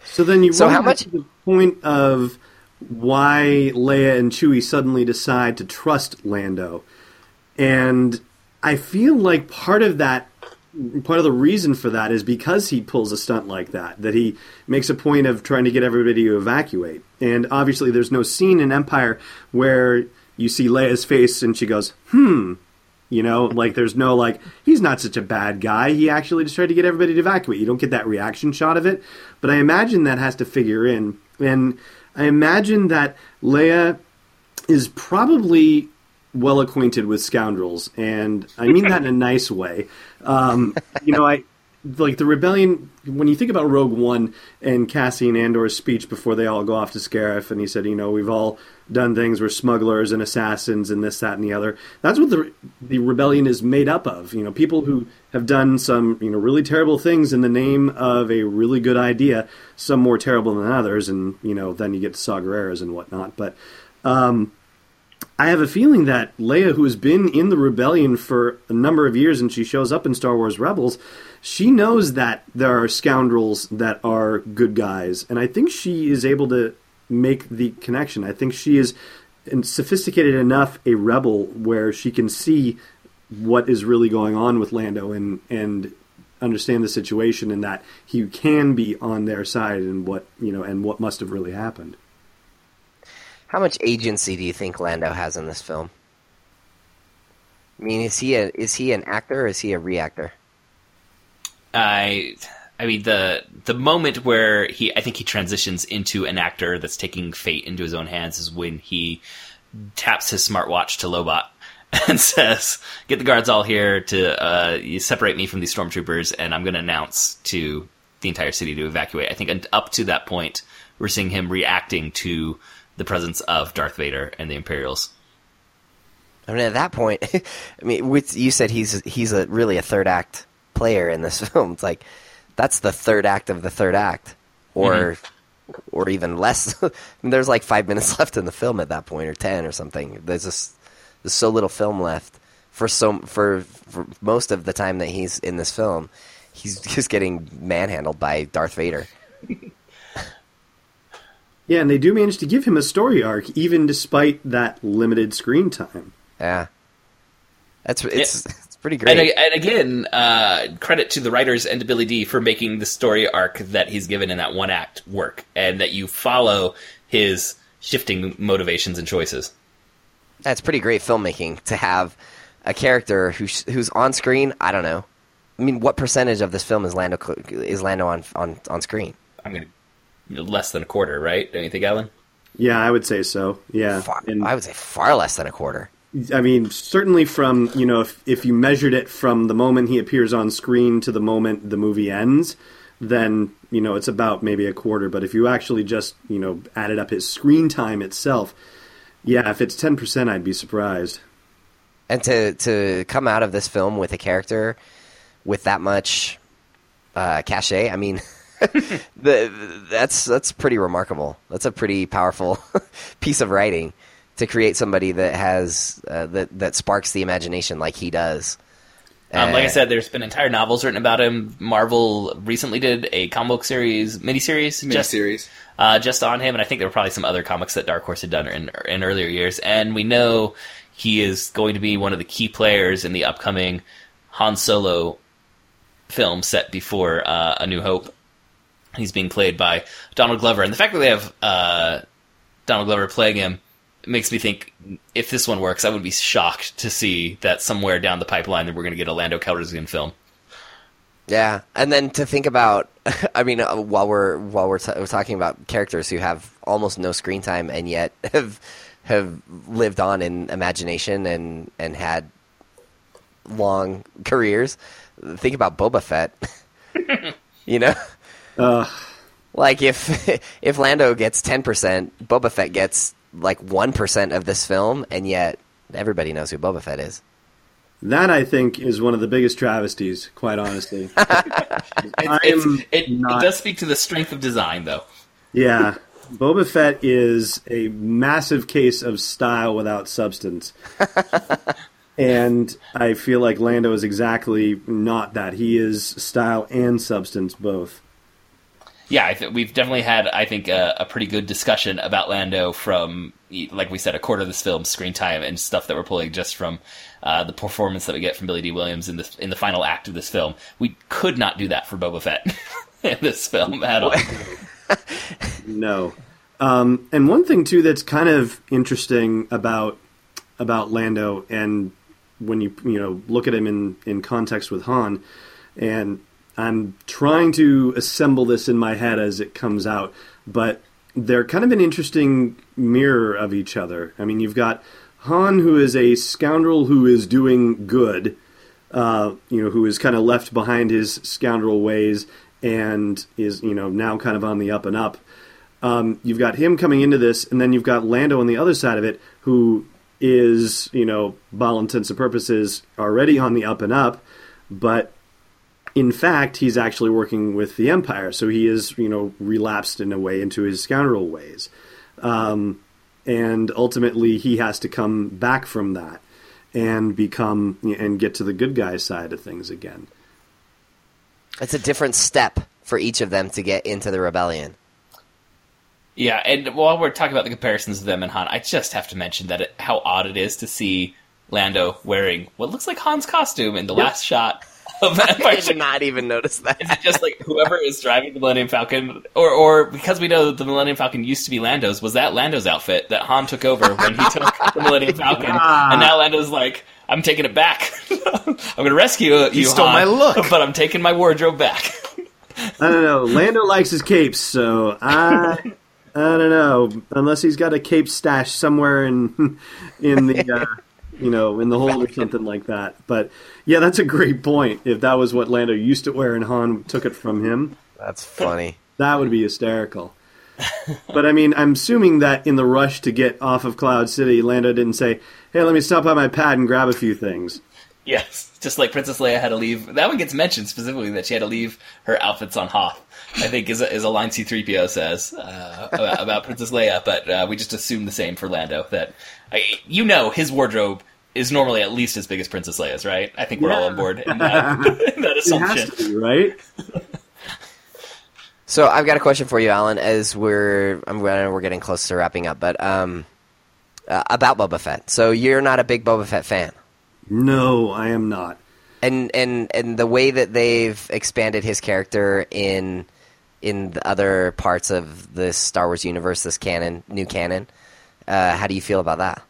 So then you So how much- to the point of why Leia and Chewie suddenly decide to trust Lando, and I feel like part of that, part of the reason for that is because he pulls a stunt like that. That he makes a point of trying to get everybody to evacuate, and obviously there's no scene in Empire where you see Leia's face and she goes, "Hmm." You know, like there's no like he's not such a bad guy. He actually just tried to get everybody to evacuate. You don't get that reaction shot of it, but I imagine that has to figure in, and I imagine that Leia is probably well acquainted with scoundrels, and I mean that in a nice way. Um, you know, I like the rebellion. When you think about Rogue One and Cassian Andor's speech before they all go off to Scarif, and he said, you know, we've all done things. We're smugglers and assassins and this, that, and the other. That's what the the rebellion is made up of. You know, people who have done some you know really terrible things in the name of a really good idea. Some more terrible than others, and you know, then you get to Saw Gerreras and whatnot. But um, I have a feeling that Leia, who has been in the rebellion for a number of years and she shows up in Star Wars Rebels, she knows that there are scoundrels that are good guys. And I think she is able to make the connection. I think she is sophisticated enough a rebel where she can see what is really going on with Lando and, and understand the situation and that he can be on their side and what you know and what must have really happened. How much agency do you think Lando has in this film? I mean, is he a is he an actor or is he a reactor? I I mean the the moment where he I think he transitions into an actor that's taking fate into his own hands is when he taps his smartwatch to Lobot and says, "Get the guards all here to uh, separate me from these stormtroopers, and I'm going to announce to the entire city to evacuate." I think up to that point, we're seeing him reacting to the presence of Darth Vader and the Imperials. I mean, at that point, I mean, with, you said he's he's a really a third act player in this film. It's like that's the third act of the third act, or mm-hmm. or even less. I mean, there's like five minutes left in the film at that point, or ten, or something. There's just there's so little film left for so for, for most of the time that he's in this film. He's just getting manhandled by Darth Vader. Yeah, and they do manage to give him a story arc, even despite that limited screen time. Yeah, that's it's it's pretty great. and again, uh, credit to the writers and to Billy Dee for making the story arc that he's given in that one act work, and that you follow his shifting motivations and choices. That's pretty great filmmaking to have a character who's who's on screen. I don't know. I mean, what percentage of this film is Lando is Lando on on on screen? I'm gonna less than a quarter, right? Don't you think, Allen? Yeah, I would say so. Yeah, Far, and I would say far less than a quarter. I mean, certainly from you know, if if you measured it from the moment he appears on screen to the moment the movie ends, then you know it's about maybe a quarter. But if you actually just you know added up his screen time itself, yeah, if it's ten percent, I'd be surprised. And to to come out of this film with a character with that much uh, cachet, I mean, the, that's that's pretty remarkable. That's a pretty powerful piece of writing to create somebody that has uh, that that sparks the imagination like he does. Um, like I Uh, said, there's been entire novels written about him. Marvel recently did a comic book series, miniseries, just Miniseries. uh, just on him, and I think there were probably some other comics that Dark Horse had done in, in earlier years. And we know he is going to be one of the key players in the upcoming Han Solo film set before uh, A New Hope. He's being played by Donald Glover, and the fact that they have uh, Donald Glover playing him makes me think if this one works, I would be shocked to see that somewhere down the pipeline that we're going to get a Lando Calrissian film. Yeah, and then to think about, I mean, uh, while we're while we're, t- we're talking about characters who have almost no screen time and yet have have lived on in imagination and and had long careers, think about Boba Fett. you know, Uh, like if if Lando gets ten percent, Boba Fett gets like one percent of this film, and yet everybody knows who Boba Fett is. That I think is one of the biggest travesties, quite honestly. I It's, it, not- it does speak to the strength of design, though. Yeah. Boba Fett is a massive case of style without substance. and I feel like Lando is exactly not that. He is style and substance both. Yeah, th- we've definitely had, I think, a, a pretty good discussion about Lando from, like we said, a quarter of this film's screen time and stuff that we're pulling just from uh, the performance that we get from Billy Dee Williams in the in the final act of this film. We could not do that for Boba Fett in this film at all. No. Um, and one thing too that's kind of interesting about about Lando, and when you you know look at him in in context with Han, and I'm trying to assemble this in my head as it comes out, but they're kind of an interesting mirror of each other. I mean, you've got Han, who is a scoundrel who is doing good, uh, you know, who is kind of left behind his scoundrel ways and is, you know, now kind of on the up and up. Um, you've got him coming into this, and then you've got Lando on the other side of it, who is, you know, by all intents and purposes, already on the up and up, but in fact, he's actually working with the Empire, so he is, you know, relapsed in a way into his scoundrel ways. Um, and ultimately, he has to come back from that and become and get to the good guy side of things again. It's a different step for each of them to get into the rebellion. Yeah, and while we're talking about the comparisons of them and Han, I just have to mention that it, how odd it is to see Lando wearing what looks like Han's costume in the last shot of Empire I did not even notice that. Is it just like whoever is driving the Millennium Falcon, or or because we know that the Millennium Falcon used to be Lando's, was that Lando's outfit that Han took over when he took the Millennium Falcon, and now Lando's like, I'm taking it back. I'm going to rescue you. you. stole Han, my look." but I'm taking my wardrobe back. I don't know. Lando likes his capes, so I I don't know. Unless he's got a cape stash somewhere in in the uh, you know in the hold or something like that. But yeah, that's a great point. If that was what Lando used to wear and Han took it from him, That's funny. that would be hysterical. but I mean, I'm assuming that in the rush to get off of Cloud City, Lando didn't say, "Hey, let me stop by my pad and grab a few things." Yes, just like Princess Leia had to leave. That one gets mentioned specifically that she had to leave her outfits on Hoth. I think is a, is a line C-3PO says uh, about, about Princess Leia, but uh, we just assume the same for Lando. That I, you know his wardrobe is normally at least as big as Princess Leia's, right? I think we're all on board in that, in that It has assumption. to be right. So I've got a question for you, Allen. As we're I'm I we're getting close to wrapping up, but um, uh, about Boba Fett. So you're not a big Boba Fett fan, No, I am not. and and and the way that they've expanded his character in in the other parts of the Star Wars universe, this canon, new canon. Uh, how do you feel about that?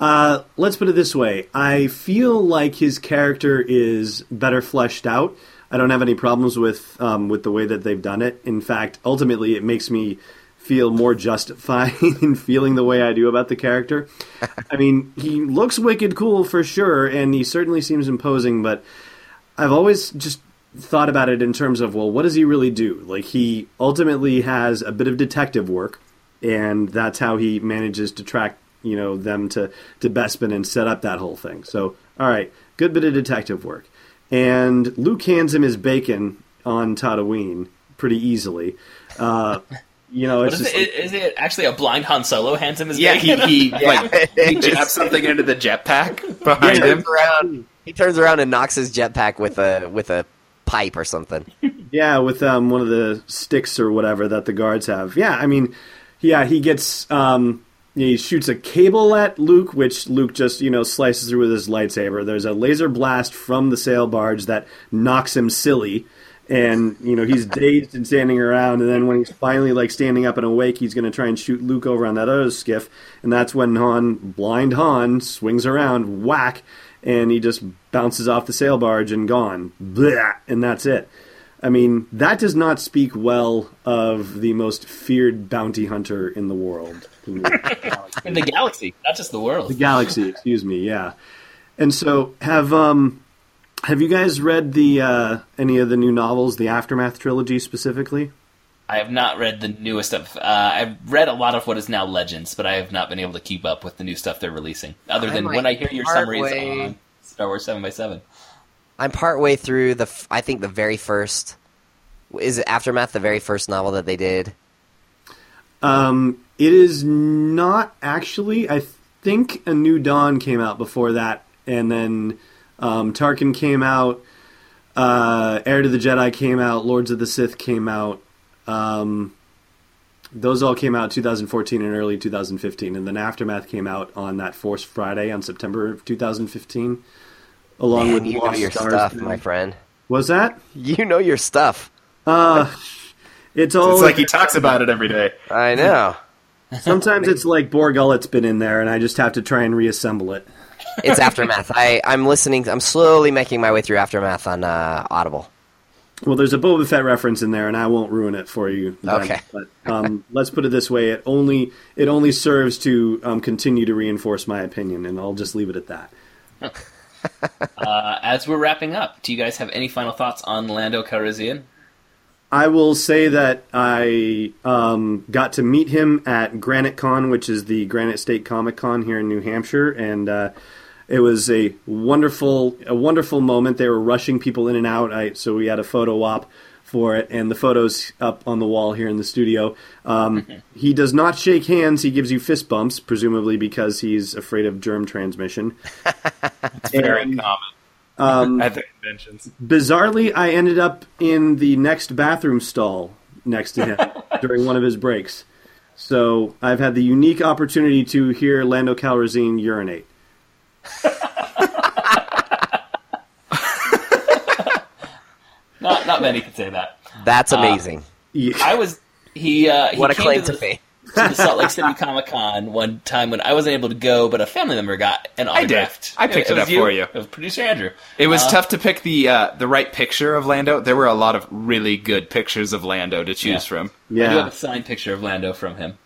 Uh, let's put it this way. I feel like his character is better fleshed out. I don't have any problems with um, with the way that they've done it. In fact, ultimately, it makes me feel more justified in feeling the way I do about the character. I mean, he looks wicked cool for sure, and he certainly seems imposing. But I've always just thought about it in terms of, well, what does he really do? Like, he ultimately has a bit of detective work, and that's how he manages to track, you know, them to to Bespin and set up that whole thing. So, all right, good bit of detective work, and Luke hands him his bacon on Tatooine pretty easily. Uh, you know, it's is just it? Is it actually a blind Han Solo hands him his Yeah, he, bacon? he like he jabs something into the jetpack behind He him. turns around. He turns around and knocks his jetpack with a with a pipe or something. Yeah, with um, one of the sticks or whatever that the guards have. Yeah, I mean, yeah, he gets um, he shoots a cable at Luke, which Luke just you know slices through with his lightsaber. There's a laser blast from the sail barge that knocks him silly, and you know he's dazed and standing around. And then when he's finally like standing up and awake, he's going to try and shoot Luke over on that other skiff, and that's when Han, blind Han, swings around, whack, and he just bounces off the sail barge and gone, Blah, and that's it. I mean, that does not speak well of the most feared bounty hunter in the world. in the galaxy, not just the world. the galaxy, excuse me, yeah. And so, have um, have you guys read the uh, any of the new novels, the Aftermath trilogy specifically? I have not read the newest stuff. Uh, I've read a lot of what is now Legends, but I have not been able to keep up with the new stuff they're releasing. Other I than might when I hear your summaries partway- on Star Wars Seven by Seven. I'm partway through the. f- I think the very first. Is it Aftermath? The very first novel that they did. Um, it is not actually. I think A New Dawn came out before that, and then um, Tarkin came out. Uh, Heir to the Jedi came out. Lords of the Sith came out. Um, those all came out 2014 and early 2015, and then Aftermath came out on that Force Friday on September of 2015, along Man, with you know your Stars. stuff, my friend. Was that? You know your stuff. Uh, it's all. It's like he talks about it every day. I know. Sometimes it's like Bor Gullet's been in there, and I just have to try and reassemble it. It's Aftermath. I I'm listening. I'm slowly making my way through Aftermath on uh, Audible. Well, there's a Boba Fett reference in there, and I won't ruin it for you. then. Okay. But um, let's put it this way: it only it only serves to um, continue to reinforce my opinion, and I'll just leave it at that. Uh, as we're wrapping up, do you guys have any final thoughts on Lando Calrissian? I will say that I um, got to meet him at Granite Con, which is the Granite State Comic Con here in New Hampshire, and uh, it was a wonderful, a wonderful moment. They were rushing people in and out, I, so we had a photo op for it, and the photos up on the wall here in the studio. Um, he does not shake hands; he gives you fist bumps, presumably because he's afraid of germ transmission. Very And- common Um, at the conventions. Bizarrely, I ended up in the next bathroom stall next to him during one of his breaks. So I've had the unique opportunity to hear Lando Calrissian urinate. Not not many can say that. That's amazing. Yeah. I was he. Uh, he what a came claim to to the, fame. to the Salt Lake City Comic Con one time when I wasn't able to go, but a family member got an did. autographed. I picked it was up for you. It was producer Andrew. It was Uh, tough to pick the uh, the right picture of Lando. There were a lot of really good pictures of Lando to choose Yeah. from. I do have yeah. a signed picture of Lando from him.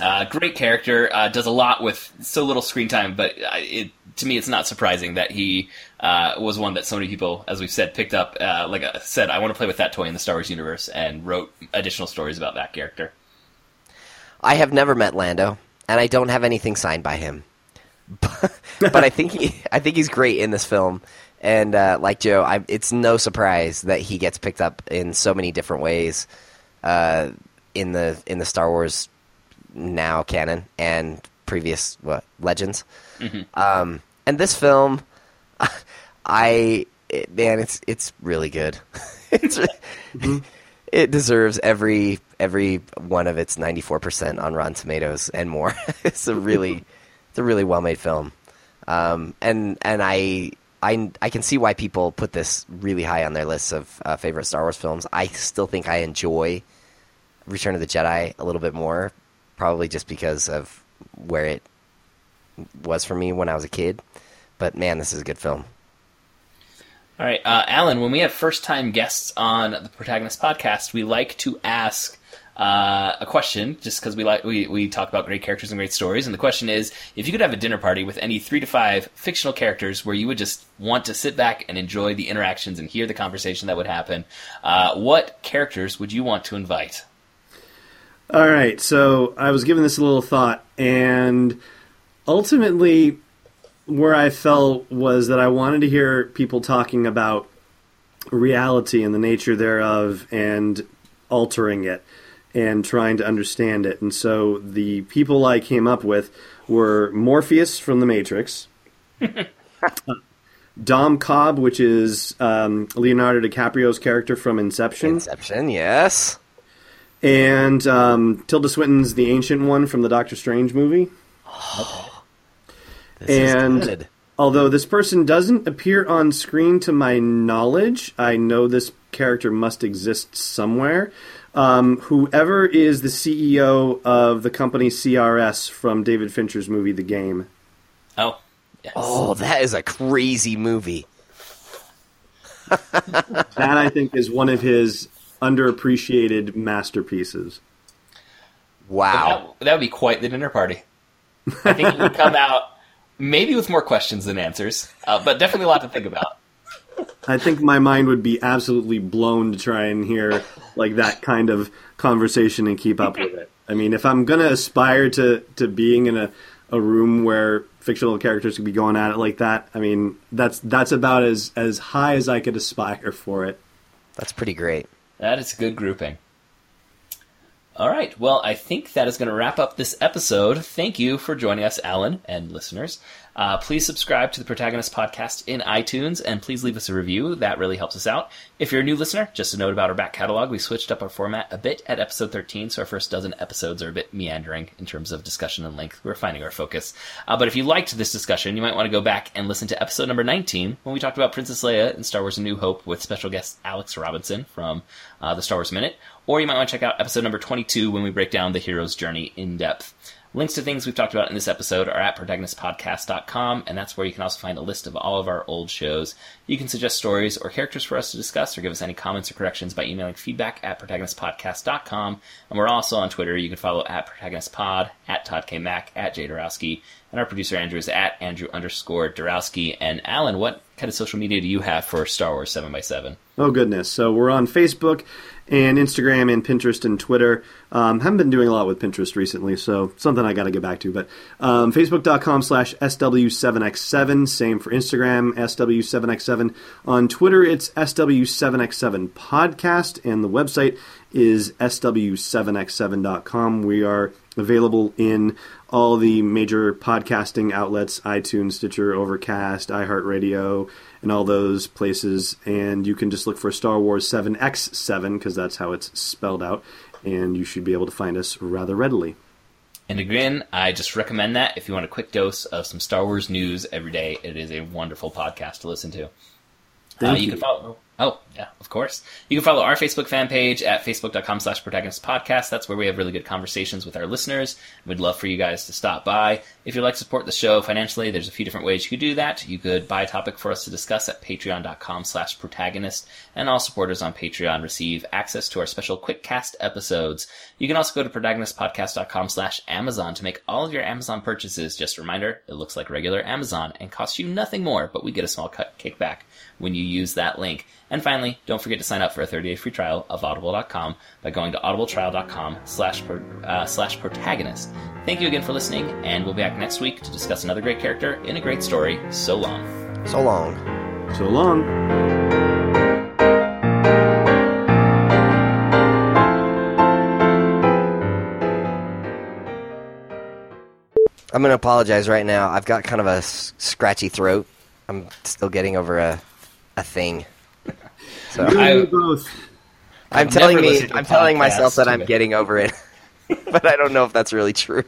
Uh, great character, uh, does a lot with so little screen time, but uh, it, to me, it's not surprising that he uh, was one that so many people, as we've said, picked up. Uh, like I said, I want to play with that toy in the Star Wars universe, and wrote additional stories about that character. I have never met Lando, and I don't have anything signed by him. But, but I think he, I think he's great in this film, and uh, like Joe, I, it's no surprise that he gets picked up in so many different ways uh, in the in the Star Wars now canon and previous what legends. Um, and this film, I it, man, it's it's really good. it's re- it deserves every every one of its ninety four percent on Rotten Tomatoes and more. it's a really it's a really well made film, um, and and I. I, I can see why people put this really high on their lists of uh, favorite Star Wars films. I still think I enjoy Return of the Jedi a little bit more, probably just because of where it was for me when I was a kid. But man, this is a good film. All right, uh, Allen. When we have first-time guests on the Protagonist podcast, we like to ask uh, a question, just because we like we, we talk about great characters and great stories. And the question is, if you could have a dinner party with any three to five fictional characters, where you would just want to sit back and enjoy the interactions and hear the conversation that would happen, uh, what characters would you want to invite? All right, so I was giving this a little thought, and ultimately, where I fell was that I wanted to hear people talking about reality and the nature thereof and altering it and trying to understand it. And so the people I came up with were Morpheus from The Matrix, Dom Cobb, which is um, Leonardo DiCaprio's character from Inception. Inception, yes. And um, Tilda Swinton's the ancient one from the Doctor Strange movie. This And- is good. Although this person doesn't appear on screen to my knowledge, I know this character must exist somewhere. Um, whoever is the CEO of the company CRS from David Fincher's movie The Game. Oh, yes. Oh, that is a crazy movie. That I think is one of his underappreciated masterpieces. Wow. That, that would be quite the dinner party. I think you would come out maybe with more questions than answers, uh, but definitely a lot to think about. I think my mind would be absolutely blown to try and hear like that kind of conversation and keep up with it. I mean, if I'm gonna aspire to to being in a, a room where fictional characters could be going at it like that, I mean, that's that's about as as high as I could aspire for it. That's pretty great. That is a good grouping. All right. Well, I think that is going to wrap up this episode. Thank you for joining us, Allen and listeners. Uh, please subscribe to the Protagonist Podcast in iTunes and please leave us a review. That really helps us out. If you're a new listener, just a note about our back catalog. We switched up our format a bit at episode 13, so our first dozen episodes are a bit meandering in terms of discussion and length. We're finding our focus. Uh, but if you liked this discussion, you might want to go back and listen to episode number 19 when we talked about Princess Leia in Star Wars A New Hope with special guest Alex Robinson from uh, the Star Wars Minute. Or you might want to check out episode number 22 when we break down the hero's journey in depth. Links to things we've talked about in this episode are at protagonistpodcast.com, and that's where you can also find a list of all of our old shows. You can suggest stories or characters for us to discuss or give us any comments or corrections by emailing feedback at protagonistpodcast.com. And we're also on Twitter. You can follow at protagonistpod, at Todd K. Mack, at Jay Dorowski, and our producer Andrew is at Andrew underscore Dorowski. And Allen, what kind of social media do you have for Star Wars 7x7? Oh, goodness. So we're on Facebook and Instagram and Pinterest and Twitter. Um, haven't been doing a lot with Pinterest recently, so something I got to get back to. But um, Facebook.com slash SW7X7. Same for Instagram, SW7X7. On Twitter, it's SW7X7 Podcast, and the website is SW7X7.com. We are available in all the major podcasting outlets iTunes, Stitcher, Overcast, iHeartRadio, and all those places. And you can just look for Star Wars 7X7 because that's how it's spelled out. And you should be able to find us rather readily. And again, I just recommend that if you want a quick dose of some Star Wars news every day. It is a wonderful podcast to listen to. Uh, you, you. can follow. Oh, yeah, of course. You can follow our Facebook fan page at facebook.com slash protagonist podcast. That's where we have really good conversations with our listeners. We'd love for you guys to stop by. If you'd like to support the show financially, there's a few different ways you could do that. You could buy a topic for us to discuss at patreon.com slash protagonist, and all supporters on Patreon receive access to our special quick cast episodes. You can also go to protagonistpodcast.com slash Amazon to make all of your Amazon purchases. Just a reminder, it looks like regular Amazon and costs you nothing more, but we get a small cut kickback when you use that link. And finally, don't forget to sign up for a 30-day free trial of audible.com by going to audibletrial.com slash, uh, slash protagonist. Thank you again for listening, and we'll be back next week to discuss another great character in a great story. So long. So long. So long. I'm going to apologize right now. I've got kind of a scratchy throat. I'm still getting over a a thing. So I, both. I'm I've telling me, I'm telling myself that I'm to- getting over it, but I don't know if that's really true.